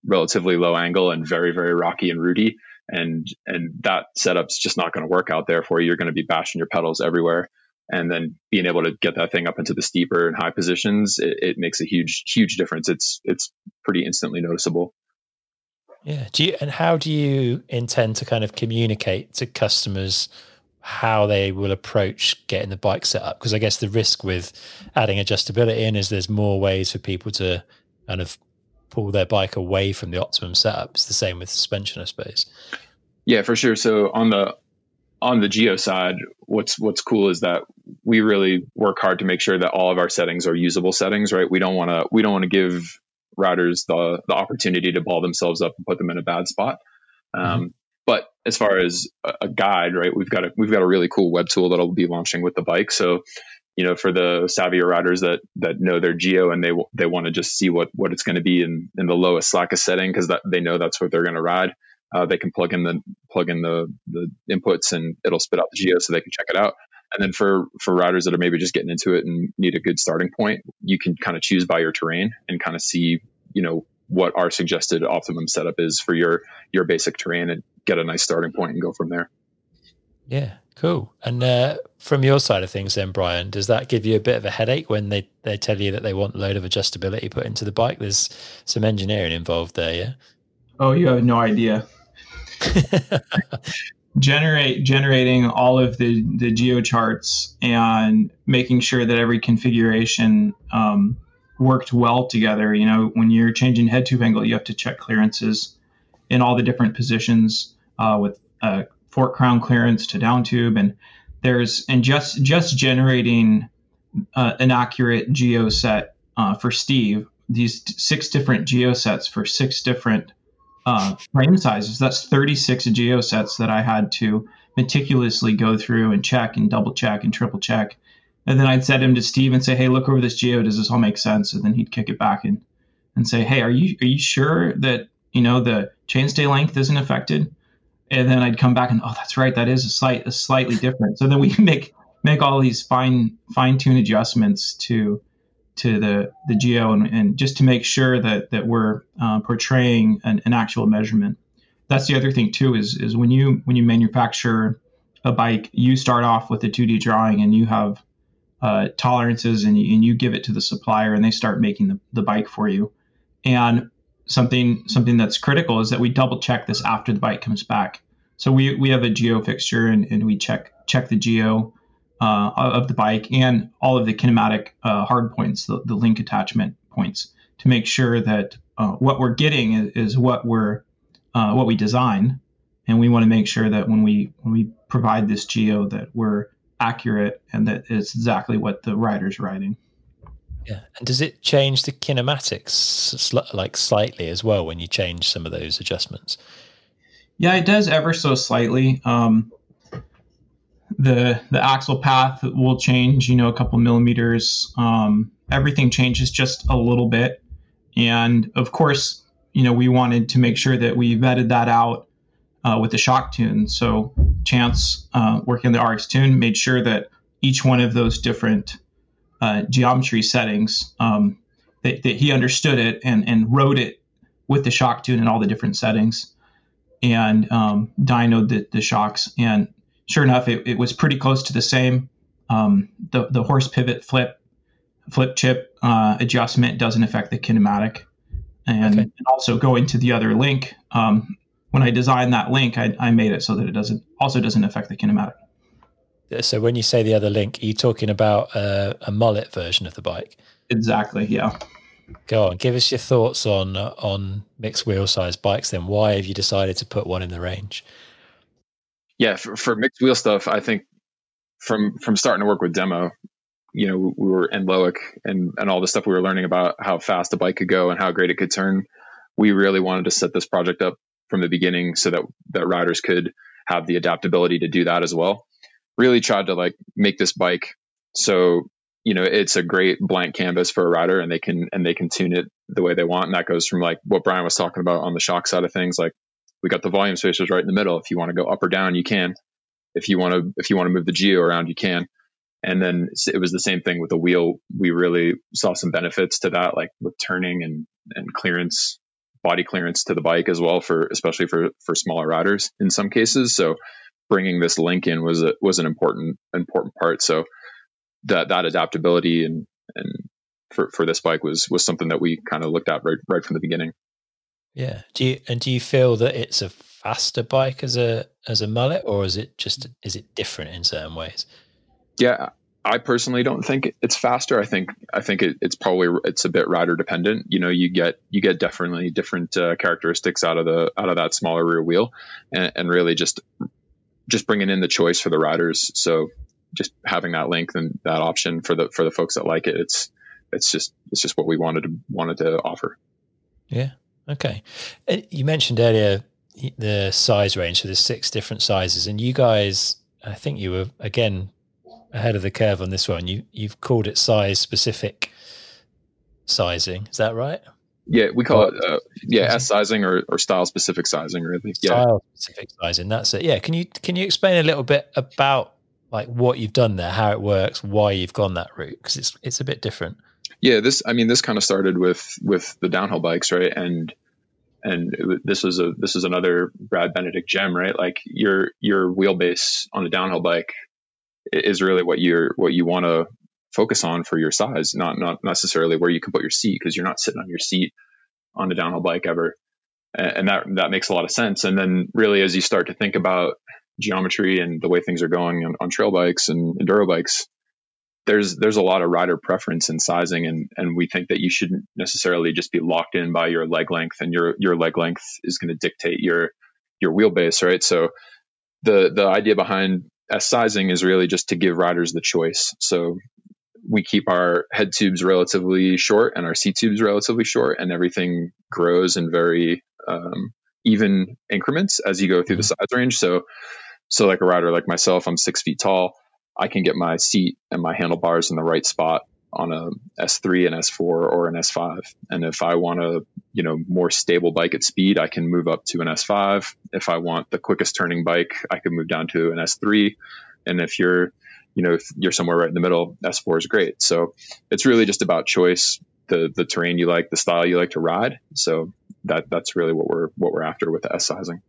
relatively low angle and very very rocky and rooty, and and that setup's just not going to work out there for you. You're going to be bashing your pedals everywhere and then being able to get that thing up into the steeper and high positions, it, it, makes a huge, huge difference. It's it's pretty instantly noticeable. Yeah. Do you and how do you intend to kind of communicate to customers how they will approach getting the bike set up? Because I guess the risk with adding adjustability in is there's more ways for people to kind of pull their bike away from the optimum setup. It's the same with suspension, I suppose. Yeah, for sure. So on the on the geo side, what's what's cool is that we really work hard to make sure that all of our settings are usable settings, right? We don't want to we don't want to give riders the the opportunity to ball themselves up and put them in a bad spot. Um, mm-hmm. But as far as a, guide, right, we've got a we've got a really cool web tool that'll be launching with the bike. So, you know, for the savvier riders that that know their geo and they they want to just see what what it's going to be in in the lowest slackest setting because that they know that's what they're going to ride uh, they can plug in the plug in the the inputs and it'll spit out the geo so they can check it out. And then for for riders that are maybe just getting into it and need a good starting point, you can kind of choose by your terrain and kind of see you know what our suggested optimum setup is for your your basic terrain and get a nice starting point and go from there. Yeah, cool. And uh, from your side of things, then Brian, does that give you a bit of a headache when they they tell you that they want a load of adjustability put into the bike? There's some engineering involved there, yeah. Oh, you have no idea. generate generating all of the the geo charts and making sure that every configuration um, worked well together. You know, when you're changing head tube angle, you have to check clearances in all the different positions uh, with uh, fork crown clearance to down tube, and there's and just just generating uh, an accurate geo set uh, for Steve. These six different geo sets for six different uh, frame sizes. That's 36 geo sets that I had to meticulously go through and check and double check and triple check. And then I'd send him to Steve and say, "Hey, look over this geo. Does this all make sense?" And then he'd kick it back and and say, "Hey, are you are you sure that you know the chainstay length isn't affected?" And then I'd come back and, "Oh, that's right. That is a slight a slightly different." So then we make make all these fine fine tune adjustments to to the the geo and, and just to make sure that that we're uh, portraying an, an, actual measurement. That's the other thing too is is when you when you manufacture a bike, you start off with a 2D drawing and you have uh, tolerances and you, and you give it to the supplier and they start making the, the bike for you. And something something that's critical is that we double check this after the bike comes back. So we, we have a geo fixture and, and we check check the geo uh, of the bike and all of the kinematic uh, hard points, the, the, link attachment points, to make sure that uh, what we're getting is, is what we're uh, what we design, and we want to make sure that when we when we provide this geo that we're accurate and that it's exactly what the rider's riding. Yeah, and does it change the kinematics sl- like slightly as well when you change some of those adjustments? Yeah, it does ever so slightly. Um, the the axle path will change, you know, a couple millimeters. Um, everything changes just a little bit, and of course, you know, we wanted to make sure that we vetted that out uh, with the shock tune. So Chance, uh, working on the RX tune, made sure that each one of those different uh, geometry settings um, that, that, he understood it and and rode it with the shock tune and all the different settings, and um, dynoed the, the shocks and sure enough, it, it was pretty close to the same. Um, the, the Horst pivot flip flip chip uh, adjustment doesn't affect the kinematic. And, okay. and, also going to the other link, um, when I designed that link, I, I made it so that it doesn't also doesn't affect the kinematic. So when you say the other link, are you talking about uh, a mullet version of the bike? Exactly. Yeah. Go on, give us your thoughts on on mixed wheel size bikes. Then, why have you decided to put one in the range? Yeah, for, for mixed wheel stuff, I think from from starting to work with demo, you know, we were in Loic and and all the stuff we were learning about how fast the bike could go and how great it could turn. We really wanted to set this project up from the beginning so that that riders could have the adaptability to do that as well. Really tried to like make this bike so you know it's a great blank canvas for a rider and they can and they can tune it the way they want and that goes from like what brian was talking about on the shock side of things like we got the volume spacers right in the middle. If you want to go up or down you can. If you want to if you want to move the geo around you can. And then it was the same thing with the wheel. We really saw some benefits to that like with turning and and clearance body clearance to the bike as well for especially for for smaller riders in some cases. So bringing this link in was a was an important important part. So that that adaptability and and for, for this bike was was something that we kind of looked at right right from the beginning. Yeah. Do you and do you feel that it's a faster bike as a as a mullet, or is it just is it different in certain ways? Yeah, I personally don't think it's faster. I think I think it, it's probably it's a bit rider dependent. You know, you get you get definitely different uh, characteristics out of the out of that smaller rear wheel, and, and really just just bringing in the choice for the riders. So just having that length and that option for the for the folks that like it, it's it's just it's just what we wanted to wanted to offer. Yeah. Okay. You mentioned earlier the size range. So there's six different sizes, and you guys, I think you were again ahead of the curve on this one. You you've called it size specific sizing. Is that right? Yeah, we call it uh, yeah S sizing or, or style specific sizing. Really, yeah. Style specific sizing. That's it. Yeah. Can you can you explain a little bit about like what you've done there, how it works, why you've gone that route because it's it's a bit different. Yeah, this I mean this kind of started with with the downhill bikes, right? And and it, this is a this is another Brad Benedict gem, right? Like your your wheelbase on a downhill bike is really what you're what you want to focus on for your size, not not necessarily where you can put your seat because you're not sitting on your seat on a downhill bike ever, and that that makes a lot of sense. And then really as you start to think about geometry and the way things are going on, on trail bikes and enduro bikes, there's there's a lot of rider preference in sizing and and we think that you shouldn't necessarily just be locked in by your leg length and your your leg length is going to dictate your your wheelbase right so the the idea behind S sizing is really just to give riders the choice so we keep our head tubes relatively short and our seat tubes relatively short and everything grows in very um, even increments as you go through the mm-hmm. size range so so, like a rider like myself, I'm six feet tall. I can get my seat and my handlebars in the right spot on a S3, an S4, or an S5. And if I want a you know more stable bike at speed, I can move up to an S5. If I want the quickest turning bike, I can move down to an S3. And if you're you know if you're somewhere right in the middle, S4 is great. So it's really just about choice, the the terrain you like, the style you like to ride. So that that's really what we're what we're after with the S sizing.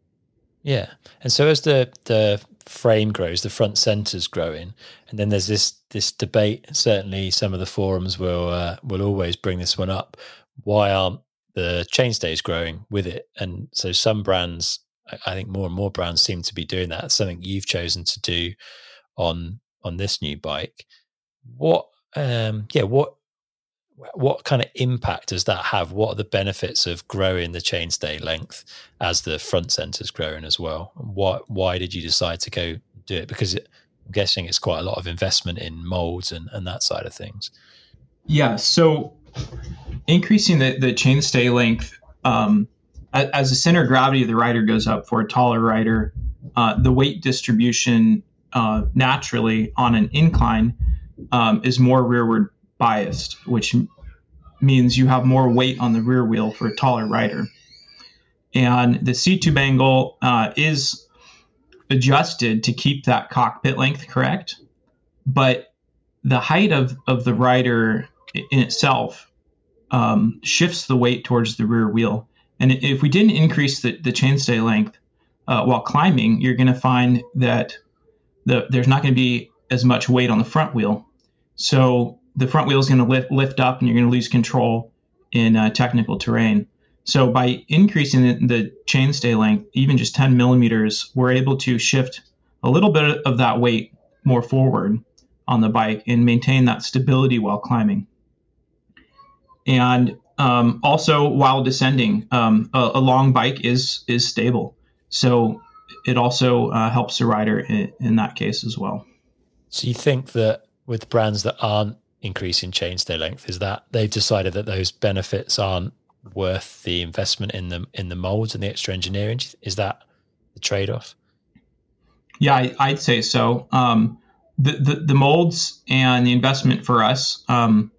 Yeah, and so as the the frame grows, the front center's growing, and then there's this this debate. Certainly, some of the forums will uh, will always bring this one up. Why aren't the chainstays growing with it? And so some brands, I think more and more brands seem to be doing that. Something you've chosen to do on on this new bike. What, um, yeah, what what kind of impact does that have? What are the benefits of growing the chainstay length as the front center is growing as well? What, why did you decide to go do it? Because it, I'm guessing it's quite a lot of investment in molds and, and that side of things. Yeah. So increasing the, the chainstay length, um, as the center of gravity of the rider goes up for a taller rider, uh, the weight distribution uh, naturally on an incline um, is more rearward biased, which means you have more weight on the rear wheel for a taller rider. And the seat tube angle uh, is adjusted to keep that cockpit length correct, but the height of, of the rider in itself um, shifts the weight towards the rear wheel. And if we didn't increase the, the chainstay length uh, while climbing, you're going to find that the, there's not going to be as much weight on the front wheel. So the front wheel is going to lift, lift up and you're going to lose control in uh, technical terrain. So by increasing the, the chainstay length, even just 10 millimeters, we're able to shift a little bit of that weight more forward on the bike and maintain that stability while climbing. And um, also while descending, um, a, a, long bike is is stable, so it also uh, helps the rider in, in, that case as well. So you think that with brands that aren't increasing chainstay length, is that they've decided that those benefits aren't worth the investment in the in the molds and the extra engineering? Is that the trade off? Yeah, I, would say so. Um, the, the, the molds and the investment for us um,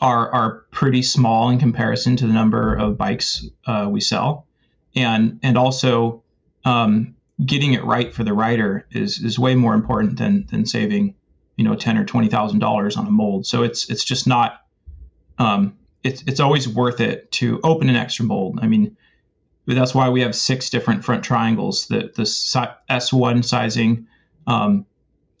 are are pretty small in comparison to the number of bikes uh, we sell, and and also um, getting it right for the rider is is way more important than than saving you know ten or twenty thousand dollars on a mold. So it's it's just not um, it's it's always worth it to open an extra mold. I mean, that's why we have six different front triangles. The the S1 sizing um,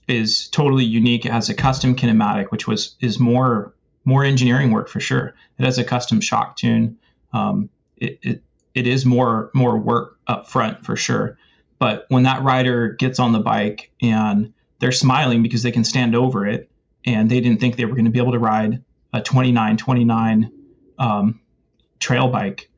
is totally unique. It has a custom kinematic, which was is more more engineering work for sure. It has a custom shock tune. Um, it, it, it is more more work up front for sure. But when that rider gets on the bike and they're smiling because they can stand over it, and they didn't think they were going to be able to ride a 2929 um, trail bike,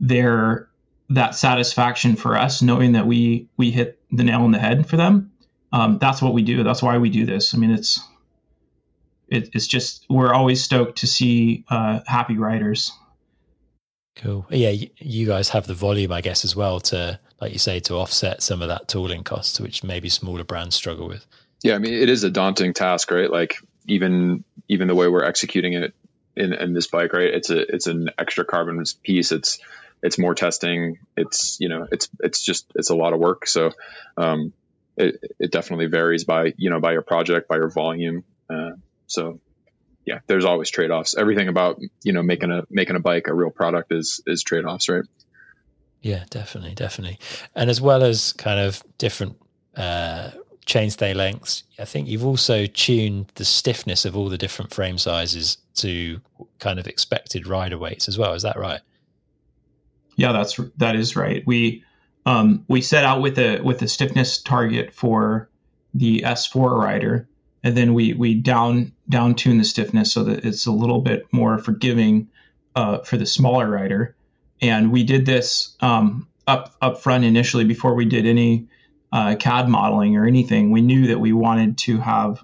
they're that satisfaction for us knowing that we we hit the nail on the head for them. Um, that's what we do. That's why we do this. I mean, it's it, it's just we're always stoked to see uh, happy riders. Cool. Yeah, you guys have the volume, I guess, as well to, like you say, to offset some of that tooling costs, which maybe smaller brands struggle with. Yeah, I mean, it is a daunting task, right? Like even even the way we're executing it in, in this bike, right? It's a it's an extra carbon piece. It's it's more testing. It's you know it's it's just it's a lot of work. So um, it it definitely varies by you know by your project, by your volume. Uh, so yeah, there's always trade offs. Everything about you know making a making a bike a real product is is trade offs, right? Yeah, definitely, definitely. And as well as kind of different uh, chainstay lengths, I think you've also tuned the stiffness of all the different frame sizes to kind of expected rider weights as well. Is that right? Yeah, that's that is right. We um, we set out with a with a stiffness target for the S4 rider, and then we we down down tune the stiffness so that it's a little bit more forgiving uh, for the smaller rider. And we did this um, up up front initially before we did any uh, CAD modeling or anything. We knew that we wanted to have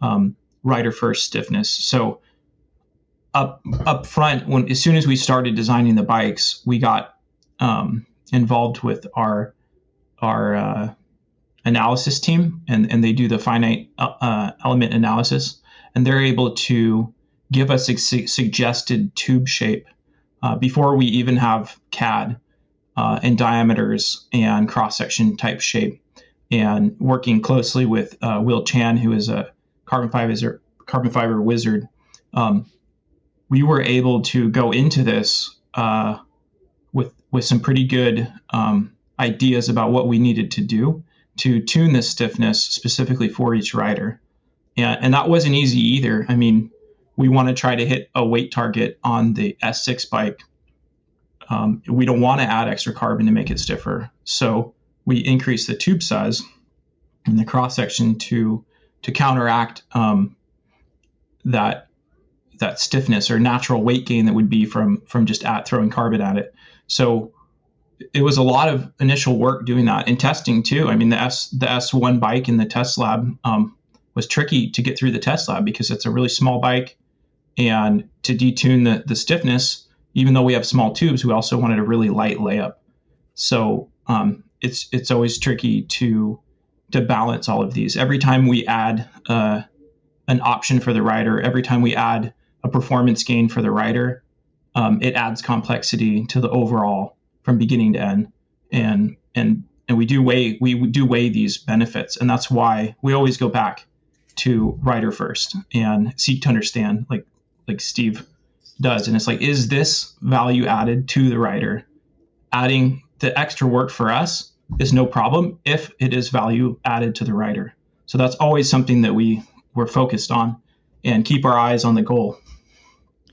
um, rider first stiffness. So up up front, when as soon as we started designing the bikes, we got um, involved with our our uh, analysis team, and, and they do the finite uh, uh, element analysis, and they're able to give us a su- suggested tube shape uh, before we even have CAD uh, and diameters and cross section type shape. And working closely with uh, Will Chan, who is a carbon fiber carbon fiber wizard, um, we were able to go into this uh, with with some pretty good um, ideas about what we needed to do to tune the stiffness specifically for each rider. And, and that wasn't easy either. I mean, we want to try to hit a weight target on the S6 bike. Um, we don't want to add extra carbon to make it stiffer. So we increase the tube size and the cross section to to counteract um, that that stiffness or natural weight gain that would be from from just at throwing carbon at it. So it was a lot of initial work doing that and testing too. I mean, the S the S1 bike in the test lab um, was tricky to get through the test lab because it's a really small bike, and to detune the the stiffness, even though we have small tubes, we also wanted a really light layup. So um, it's it's always tricky to to balance all of these. Every time we add uh, an option for the rider, every time we add a performance gain for the rider, um, it adds complexity to the overall from beginning to end, and and and we do weigh we do weigh these benefits, and that's why we always go back to rider first and seek to understand, like like Steve does, and it's like, is this value added to the rider? Adding the extra work for us is no problem if it is value added to the rider. So that's always something that we we're focused on and keep our eyes on the goal.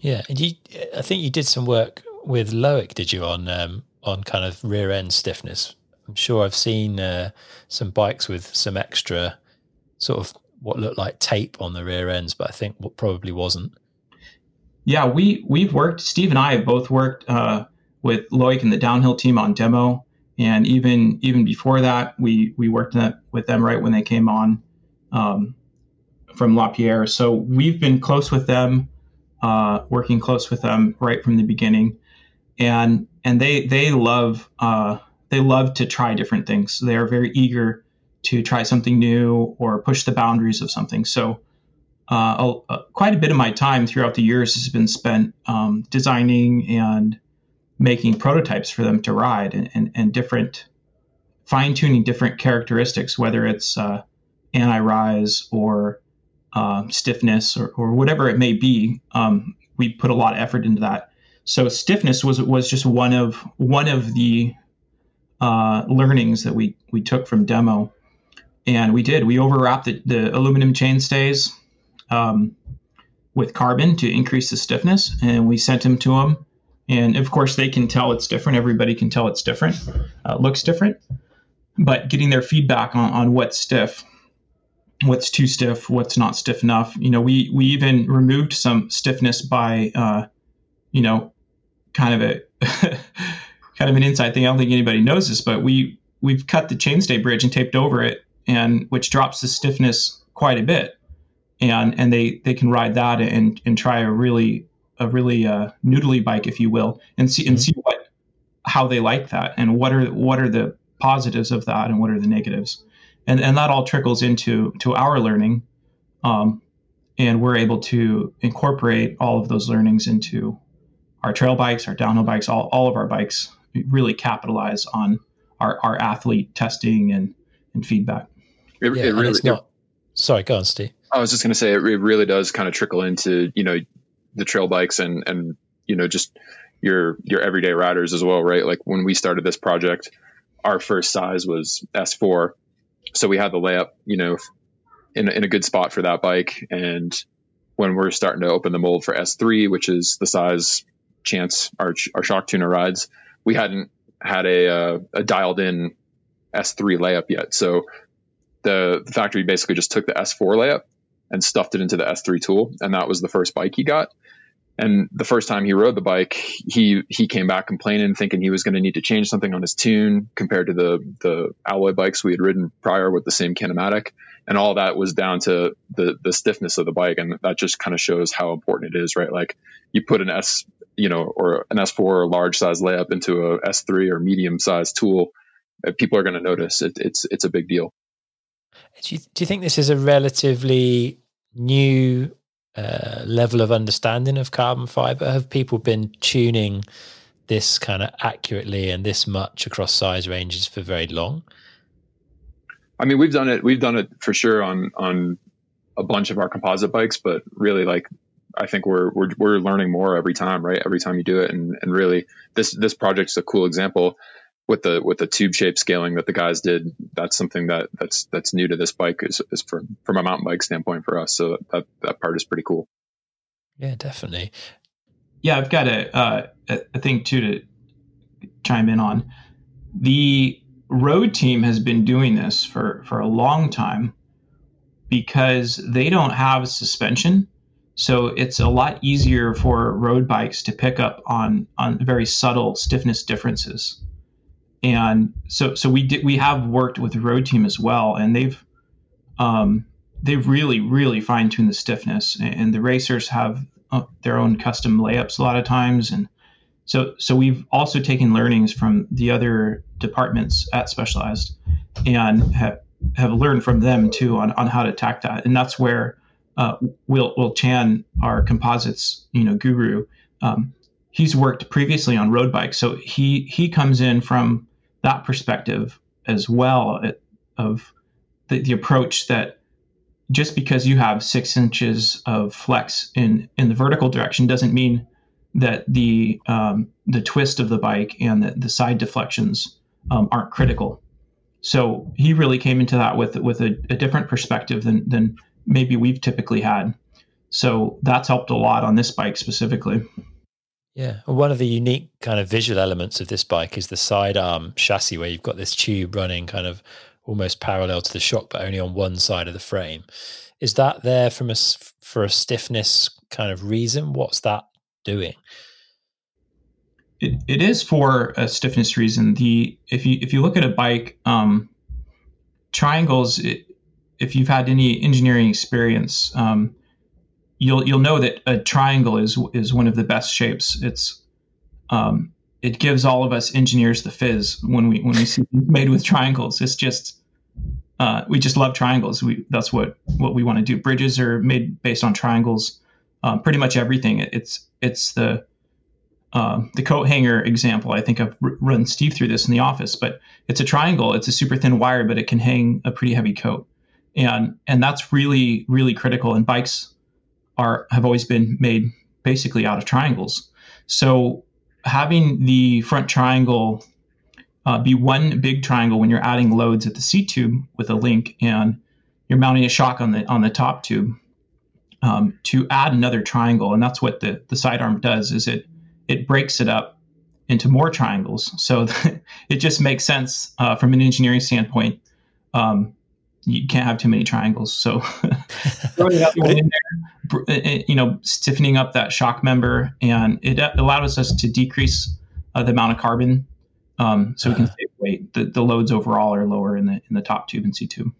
Yeah, and you, I think you did some work with Loic, did you, on um, on kind of rear end stiffness? I'm sure I've seen uh, some bikes with some extra sort of what looked like tape on the rear ends, but I think what probably wasn't. Yeah, we we've worked. Steve and I have both worked uh, with Loic and the downhill team on demo, and even even before that, we we worked with them right when they came on um, from Lapierre. So we've been close with them, uh, working close with them right from the beginning, and and they they love uh, they love to try different things. They are very eager to try something new or push the boundaries of something. So uh, uh, quite a bit of my time throughout the years has been spent um, designing and making prototypes for them to ride and, and, and different fine tuning different characteristics, whether it's uh, anti rise or uh, stiffness or, or whatever it may be. Um, we put a lot of effort into that. So stiffness was was just one of one of the uh, learnings that we we took from demo, and we did we overwrapped the, the aluminum chainstays um, with carbon to increase the stiffness, and we sent them to them. And of course, they can tell it's different. Everybody can tell it's different, uh, looks different. But getting their feedback on, on what's stiff, what's too stiff, what's not stiff enough. You know, we we even removed some stiffness by, uh, you know, kind of a kind of an inside thing. I don't think anybody knows this, but we we've cut the chainstay bridge and taped over it, and which drops the stiffness quite a bit and and they they can ride that and and try a really a really uh, noodly bike, if you will, and see and mm-hmm. see what how they like that and what are what are the positives of that and what are the negatives, and and that all trickles into to our learning, um, and we're able to incorporate all of those learnings into our trail bikes, our downhill bikes, all all of our bikes. Really capitalize on our our athlete testing and and feedback. It, yeah, it really, not, sorry, go on, Steve. I was just going to say it, it, really does kind of trickle into you know the trail bikes and and you know just your your everyday riders as well, right? Like when we started this project, our first size was S4, so we had the layup, you know, in in a good spot for that bike. And when we're starting to open the mold for S3, which is the size Chance our our shock tuner rides, we hadn't had a uh, a dialed in S3 layup yet. So the, the factory basically just took the S4 layup and stuffed it into the S3 tool. And that was the first bike he got. And the first time he rode the bike, he he came back complaining, thinking he was going to need to change something on his tune compared to the the alloy bikes we had ridden prior with the same kinematic. And all that was down to the the stiffness of the bike, and that just kind of shows how important it is, right? Like you put an S, you know, or an S4 or large size layup into a S3 or medium size tool, uh, people are going to notice. It, it's it's a big deal. Do you, do you think this is a relatively new uh, level of understanding of carbon fiber? Have people been tuning this kind of accurately and this much across size ranges for very long? I mean, we've done it. We've done it for sure on on a bunch of our composite bikes, but really, like, I think we're we're we're learning more every time, right? Every time you do it, and and really, this this project's a cool example with the with the tube shape scaling that the guys did, that's something that that's that's new to this bike is, is from from a mountain bike standpoint for us. So that that part is pretty cool. Yeah, definitely. Yeah, I've got a uh, a thing too to chime in on. The road team has been doing this for for a long time because they don't have suspension. So it's a lot easier for road bikes to pick up on on very subtle stiffness differences. And so so we did we have worked with the road team as well and they've um, they've really really fine-tuned the stiffness. And the racers have uh, their own custom layups a lot of times and so so we've also taken learnings from the other departments at specialized and have have learned from them too on, on how to attack that. And that's where uh, Will Will Chan our composites you know guru um, he's worked previously on road bikes, so he he comes in from that perspective as well of the, the approach that just because you have six inches of flex in in the vertical direction doesn't mean that the um, the twist of the bike and the, the side deflections um, aren't critical. So he really came into that with with a, a different perspective than than maybe we've typically had. So that's helped a lot on this bike specifically. Yeah, one of the unique kind of visual elements of this bike is the sidearm chassis, where you've got this tube running kind of almost parallel to the shock, but only on one side of the frame. Is that there from a for a stiffness kind of reason? What's that doing? It, it is for a stiffness reason. The if you if you look at a bike, um, triangles. It, if you've had any engineering experience, um, you'll you'll know that a triangle is is one of the best shapes. It's um, it gives all of us engineers the fizz when we when we see made with triangles. It's just uh, we just love triangles. We that's what what we want to do. Bridges are made based on triangles. Um, pretty much everything. It, it's it's the uh, the coat hanger example. I think I've r- run Steve through this in the office, but it's a triangle. It's a super thin wire, but it can hang a pretty heavy coat, and and that's really really critical. And bikes are have always been made basically out of triangles. So having the front triangle uh, be one big triangle when you're adding loads at the seat tube with a link and you're mounting a shock on the on the top tube um, to add another triangle and that's what the the sidearm does is it it breaks it up into more triangles so it just makes sense uh, from an engineering standpoint um, you can't have too many triangles. So throwing another one in there, eh, eh, you know, stiffening up that shock member, and it allows us to decrease uh, the amount of carbon, um, so we can uh-huh. save weight. The, the loads overall are lower in the in the top tube and seat tube.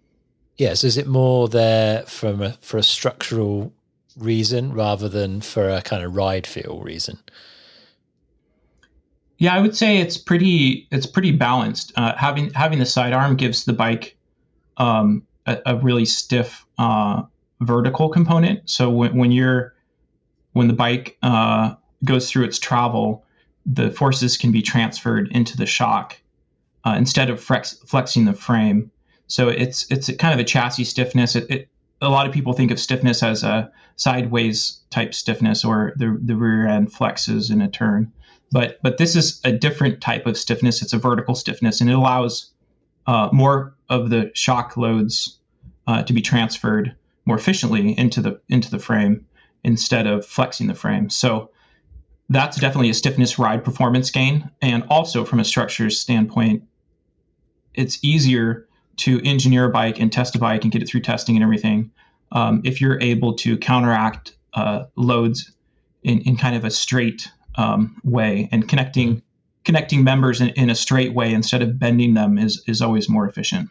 Yes, is it more there from a, for a structural reason rather than for a kind of ride feel reason? Yeah, I would say it's pretty it's pretty balanced. Uh, having having the sidearm gives the bike um, a, a, really stiff uh, vertical component. So when, when, you're when the bike uh, goes through its travel, the forces can be transferred into the shock uh, instead of flex, flexing the frame. So it's it's kind of a chassis stiffness. It, it, a lot of people think of stiffness as a sideways type stiffness, or the the rear end flexes in a turn. But but this is a different type of stiffness. It's a vertical stiffness, and it allows uh, more of the shock loads uh, to be transferred more efficiently into the into the frame instead of flexing the frame. So that's definitely a stiffness ride performance gain, and also from a structures standpoint, it's easier to engineer a bike and test a bike and get it through testing and everything um, if you're able to counteract uh, loads in, in kind of a straight um, way and connecting connecting members in, in a straight way instead of bending them is is always more efficient.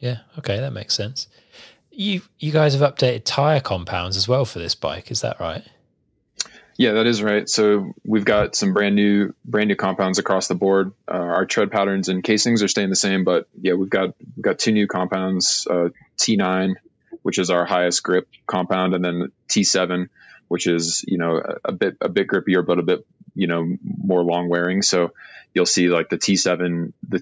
Yeah, okay, that makes sense. You you guys have updated tire compounds as well for this bike, is that right? Yeah, that is right. So we've got some brand new brand new compounds across the board. Uh, our tread patterns and casings are staying the same, but yeah, we've got we've got two new compounds: uh, T9, which is our highest grip compound, and then T7, which is you know a, a bit a bit grippier but a bit you know more long wearing. So you'll see like the T7, the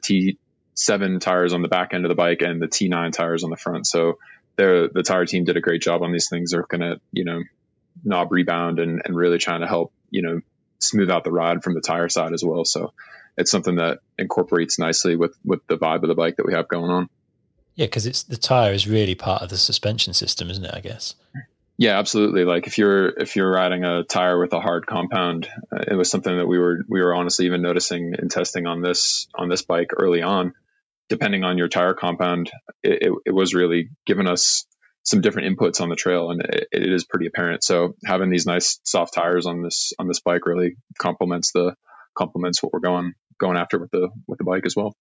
T7 tires on the back end of the bike and the T9 tires on the front. So the tire team did a great job on these things. They're gonna you know knob rebound and, and really trying to help you know smooth out the ride from the tire side as well. So it's something that incorporates nicely with with the vibe of the bike that we have going on. Yeah, because it's the tire is really part of the suspension system, isn't it? I guess. Yeah, absolutely. Like if you're if you're riding a tire with a hard compound, uh, it was something that we were we were honestly even noticing in testing on this on this bike early on. Depending on your tire compound, it, it, it was really giving us some different inputs on the trail, and it, it is pretty apparent. So having these nice soft tires on this on this bike really complements the complements what we're going going after with the with the bike as well.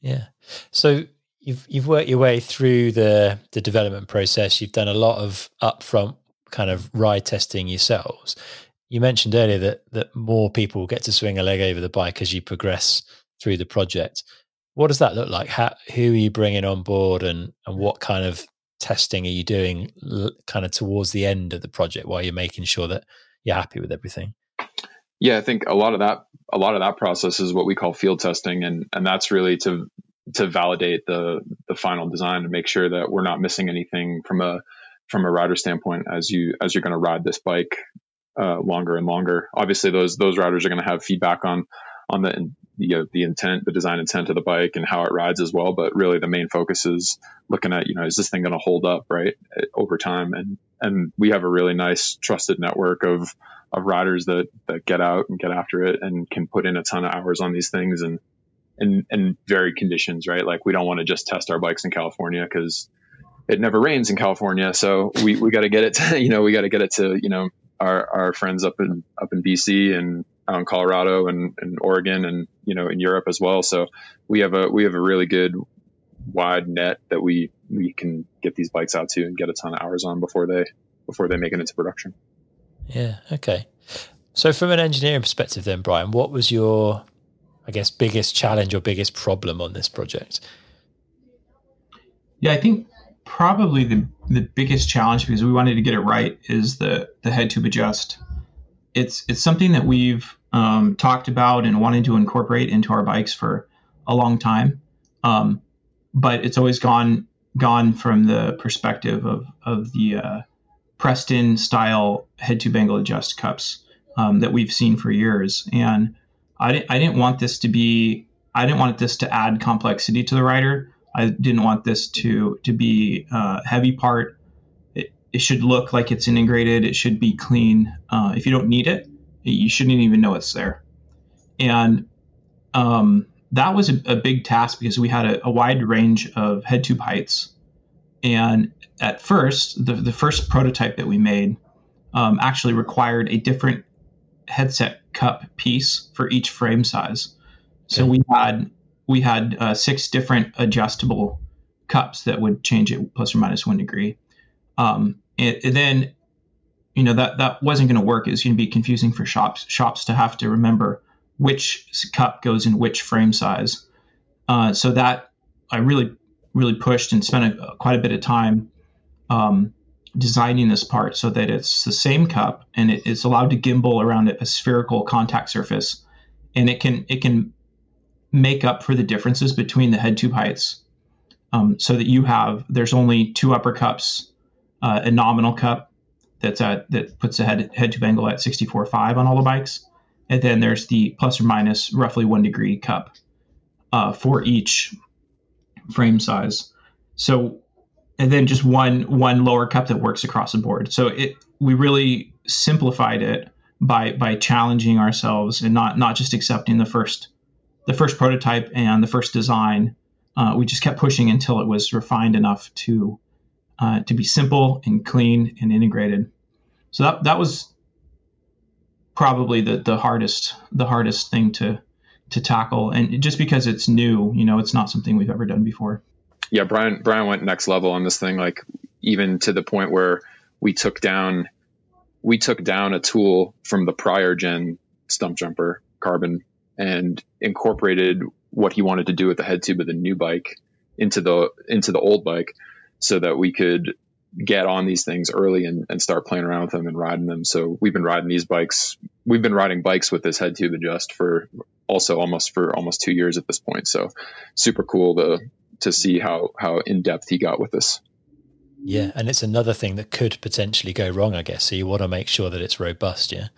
Yeah. So you've you've worked your way through the the development process. You've done a lot of upfront kind of ride testing yourselves. You mentioned earlier that that more people get to swing a leg over the bike as you progress through the project. What does that look like? How, who are you bringing on board, and and what kind of testing are you doing, kind of towards the end of the project, while you're making sure that you're happy with everything? Yeah, I think a lot of that a lot of that process is what we call field testing, and and that's really to to validate the the final design to make sure that we're not missing anything from a from a rider standpoint as you as you're going to ride this bike uh, longer and longer. Obviously, those those riders are going to have feedback on on the you know, the intent, the design intent of the bike and how it rides as well. But really, the main focus is looking at you know is this thing going to hold up right over time? And and we have a really nice trusted network of of riders that that get out and get after it and can put in a ton of hours on these things and in in varied conditions, right? Like we don't want to just test our bikes in California because it never rains in California. So we, we got to get it to, you know, we got to get it to, you know, our, our friends up in, up in BC and out in Colorado and, and Oregon and, you know, in Europe as well. So we have a, we have a really good wide net that we, we can get these bikes out to and get a ton of hours on before they, before they make it into production. Yeah. Okay. So from an engineering perspective then, Brian, what was your, I guess, biggest challenge or biggest problem on this project? Yeah, I think probably the, the biggest challenge because we wanted to get it right is the the head tube adjust. It's it's something that we've um, talked about and wanted to incorporate into our bikes for a long time, um, but it's always gone gone from the perspective of of the uh, Preston style head tube angle adjust cups um, that we've seen for years, and I didn't I didn't want this to be I didn't want this to add complexity to the rider. I didn't want this to to be a heavy part. It, it should look like it's integrated. It should be clean. Uh, if you don't need it, you shouldn't even know it's there. And um, that was a, a, big task because we had a, a, wide range of head tube heights. And at first, the, the first prototype that we made um, actually required a different headset cup piece for each frame size. So we had we had uh, six different adjustable cups that would change it plus or minus one degree. Um, and, and then, you know, that, that wasn't going to work. It's going to be confusing for shops, shops to have to remember which cup goes in which frame size. Uh, so that I really, really pushed and spent a, quite a bit of time um, designing this part so that it's the same cup and it, it's allowed to gimbal around a spherical contact surface, and it can it can make up for the differences between the head tube heights um, so that you have there's only two upper cups uh, a nominal cup that's at that puts the head head tube angle at 64.5 on all the bikes. And then there's the plus or minus roughly one degree cup uh, for each frame size. So and then just one one lower cup that works across the board so it we really simplified it by by challenging ourselves and not not just accepting the first the first prototype and the first design, uh, we just kept pushing until it was refined enough to uh, to be simple and clean and integrated. So that that was probably the the hardest the hardest thing to to tackle, and just because it's new, you know, it's not something we've ever done before. Yeah, Brian Brian went next level on this thing, like even to the point where we took down we took down a tool from the prior gen Stumpjumper carbon and incorporated what he wanted to do with the head tube of the new bike into the into the old bike so that we could get on these things early and, and start playing around with them and riding them. So we've been riding these bikes. We've been riding bikes with this head tube adjust for also almost for almost two years at this point. So super cool to to see how how in depth he got with this. Yeah, and it's another thing that could potentially go wrong, I guess. So you want to make sure that it's robust, yeah.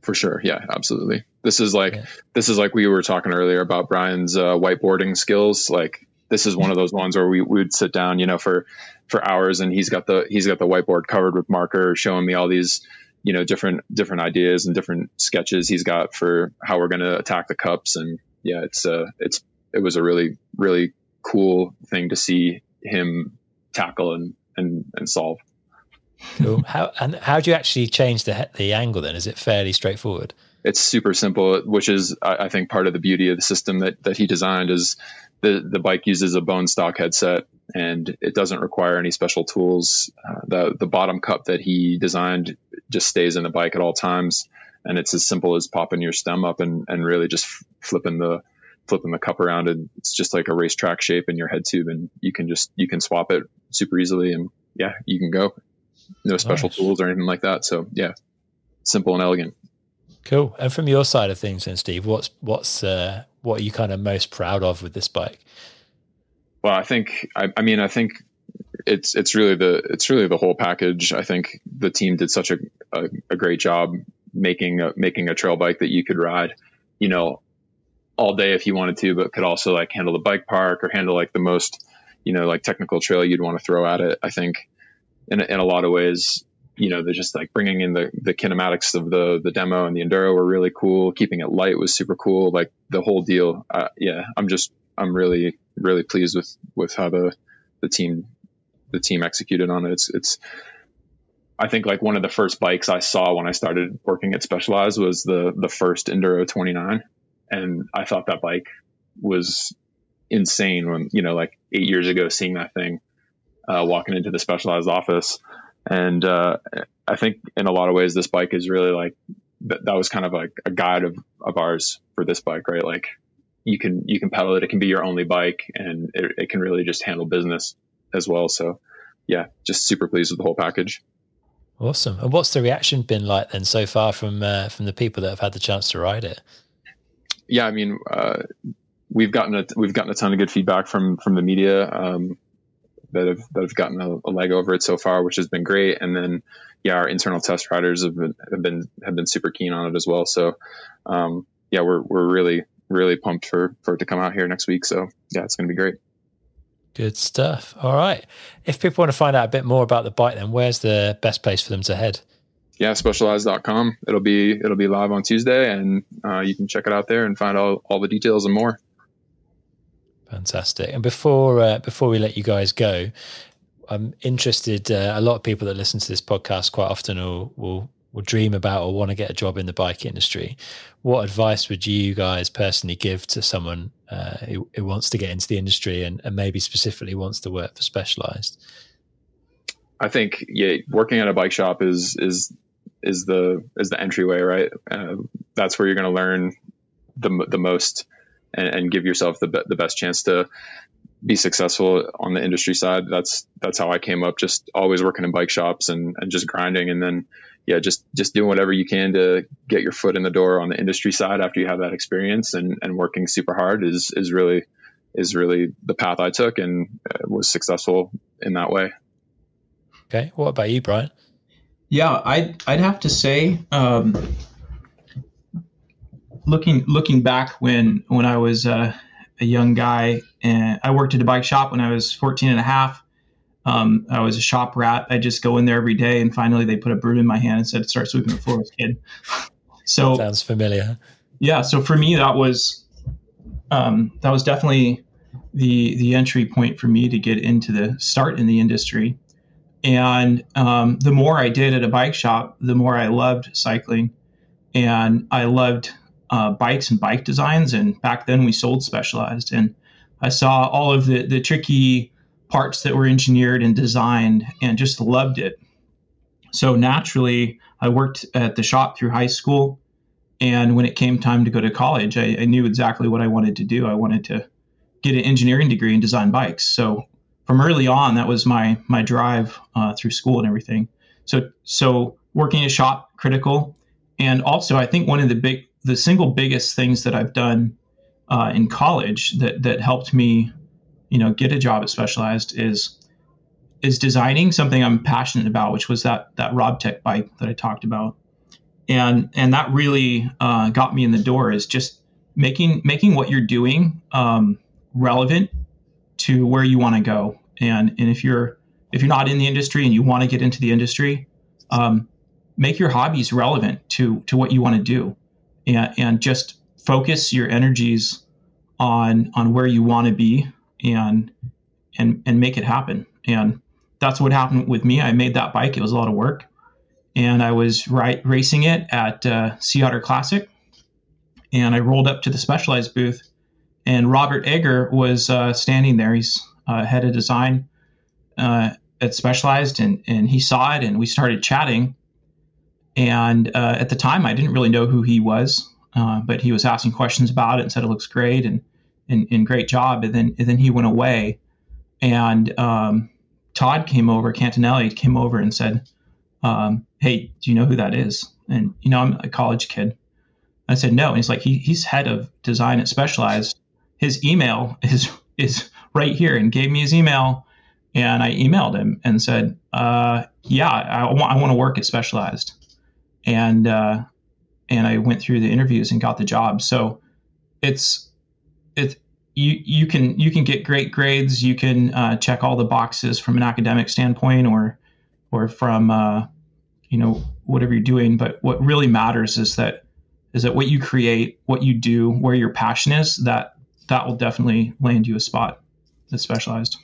For sure. Yeah, absolutely. This is like yeah. this is like we were talking earlier about Brian's uh, whiteboarding skills. Like this is one of those ones where we, would sit down, you know, for for hours, and he's got the he's got the whiteboard covered with marker, showing me all these, you know, different different ideas and different sketches he's got for how we're going to attack the cups. And yeah, it's uh it's it was a really really cool thing to see him tackle and and and solve. Cool. How and how do you actually change the the angle? Then is it fairly straightforward? it's super simple, which is I, think part of the beauty of the system that that he designed is the the bike uses a bone stock headset and it doesn't require any special tools. Uh, the the bottom cup that he designed just stays in the bike at all times, and it's as simple as popping your stem up and and really just flipping the flipping the cup around and it's just like a racetrack shape in your head tube and you can just you can swap it super easily and yeah you can go no special nice. tools or anything like that so yeah simple and elegant Cool. And from your side of things, then, Steve, what's what's uh, what are you kind of most proud of with this bike? Well, I think I, I, mean I think it's it's really the it's really the whole package. I think the team did such a a, a great job making a, making a trail bike that you could ride. You know, all day if you wanted to, but could also like handle the bike park or handle like the most, you know, like technical trail you'd want to throw at it. I think in, in a lot of ways, you know, they're just like bringing in the, the kinematics of the, the demo and the enduro were really cool. Keeping it light was super cool. Like the whole deal. Uh, yeah, I'm just, I'm really, really pleased with, with how the, the team, the team executed on it. It's, it's, I think like one of the first bikes I saw when I started working at Specialized was the, the first Enduro 29 and I thought that bike was insane when you know like eight years ago seeing that thing uh, walking into the specialized office. And uh, I think in a lot of ways this bike is really like that, was kind of like a guide of, of ours for this bike right? Like you can you can pedal it. It can be your only bike and it, it can really just handle business as well. So yeah just super pleased with the whole package. Awesome. And what's the reaction been like then so far from uh, from the people that have had the chance to ride it yeah, I mean, uh, we've gotten a we've gotten a ton of good feedback from from the media um, that have that have gotten a, a, leg over it so far, which has been great. And then, yeah, our internal test riders have been have been have been super keen on it as well. So, um, yeah, we're we're really really pumped for for it to come out here next week. So, yeah, it's going to be great. Good stuff. All right. If people want to find out a bit more about the bike, then where's the best place for them to head? Yeah, specialized.com. It'll be it'll be live on Tuesday, and uh, you can check it out there and find all, all the details and more. Fantastic. And before uh, before we let you guys go, I'm interested. Uh, a lot of people that listen to this podcast quite often will will will dream about or want to get a job in the bike industry. What advice would you guys personally give to someone uh, who, who, wants to get into the industry and, and maybe specifically wants to work for Specialized? I think yeah, working at a bike shop is is is the is the entryway, right? Uh, that's where you're going to learn the the most and, and give yourself the the best chance to be successful on the industry side. That's that's how I came up. Just always working in bike shops and, and just grinding, and then yeah, just just doing whatever you can to get your foot in the door on the industry side after you have that experience, and and working super hard is is really is really the path I took and uh, was successful in that way. Okay, what about you, Brian? Yeah, I'd I'd have to say, um, looking looking back when when I was uh, a young guy and I worked at a bike shop when I was 14 and a half. Um, I was a shop rat. I just go in there every day, and finally they put a broom in my hand and said, "Start sweeping the floors, kid." so sounds familiar. Yeah. So for me, that was um, that was definitely the the entry point for me to get into the start in the industry. And um, the more I did at a bike shop, the more I loved cycling. And I loved uh, bikes and bike designs. And back then we sold specialized. And I saw all of the, the tricky parts that were engineered and designed and just loved it. So naturally, I worked at the shop through high school. And when it came time to go to college, I, I knew exactly what I wanted to do. I wanted to get an engineering degree and design bikes. So from early on, that was my my drive uh, through school and everything. So so working a shop critical, and also I think one of the big the single biggest things that I've done uh, in college that that helped me, you know, get a job at Specialized is is designing something I'm passionate about, which was that that Robtech bike that I talked about, and and that really uh, got me in the door. Is just making making what you're doing um, relevant to where you want to go. And and if you're if you're not in the industry and you want to get into the industry, um, make your hobbies relevant to to what you want to do, and and just focus your energies on on where you want to be and and and make it happen. And that's what happened with me. I made that bike. It was a lot of work, and I was right racing it at uh, Sea Otter Classic, and I rolled up to the Specialized booth and Robert Egger was uh, standing there. He's uh, head of design uh, at Specialized, and and he saw it, and we started chatting. And uh, at the time, I didn't really know who he was, uh, but he was asking questions about it and said it looks great and and, and great job. And then and then he went away, and um, Todd came over, Cantonelli came over and said, um, "Hey, do you know who that is?" And you know, I'm a college kid. I said no, and he's like, he, he's head of design at Specialized his email is is right here and gave me his email and I emailed him and said, uh, "Yeah, I want I want to work at Specialized," and uh, and I went through the interviews and got the job. So it's it you you can you can get great grades. You can uh, check all the boxes from an academic standpoint, or or from uh, you know whatever you're doing. But what really matters is that is that what you create, what you do, where your passion is. That that will definitely land you a spot that's specialized.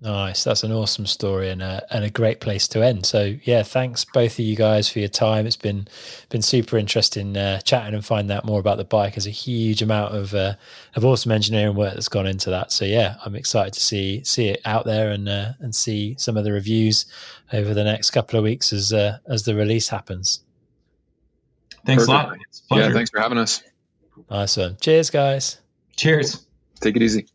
Nice. That's an awesome story and a, and a great place to end. So yeah, thanks both of you guys for your time. It's been been super interesting uh, chatting and finding out more about the bike. There's a huge amount of uh, of awesome engineering work that's gone into that. So yeah, I'm excited to see see it out there and uh, and see some of the reviews over the next couple of weeks as uh, as the release happens. Thanks Perfect. a lot. Yeah, thanks for having us. Nice one. Cheers, guys. Cheers. Take it easy.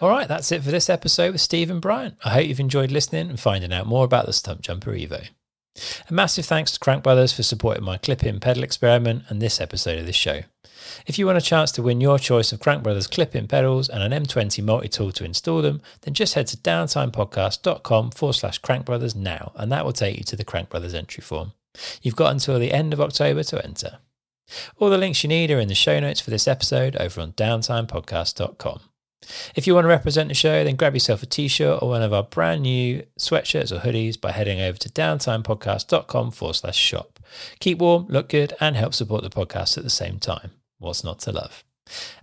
All right, that's it for this episode with Steve and Brian. I hope you've enjoyed listening and finding out more about the Stumpjumper Evo. A massive thanks to Crank Brothers for supporting my clip in pedal experiment and this episode of the show. If you want a chance to win your choice of Crank Brothers clip in pedals and an M20 multi tool to install them, then just head to downtimepodcast.com forward slash Crank Brothers now, and that will take you to the Crank Brothers entry form. You've got until the end of October to enter. All the links you need are in the show notes for this episode over on downtimepodcast.com. If you want to represent the show, then grab yourself a t shirt or one of our brand new sweatshirts or hoodies by heading over to downtimepodcast.com forward slash shop. Keep warm, look good, and help support the podcast at the same time. What's not to love?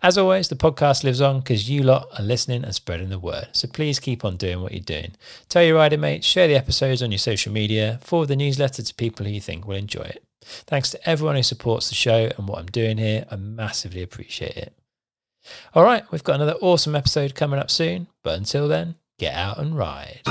As always, the podcast lives on because you lot are listening and spreading the word. So please keep on doing what you're doing. Tell your rider mates, share the episodes on your social media, forward the newsletter to people who you think will enjoy it. Thanks to everyone who supports the show and what I'm doing here. I massively appreciate it. All right, we've got another awesome episode coming up soon, but until then, get out and ride.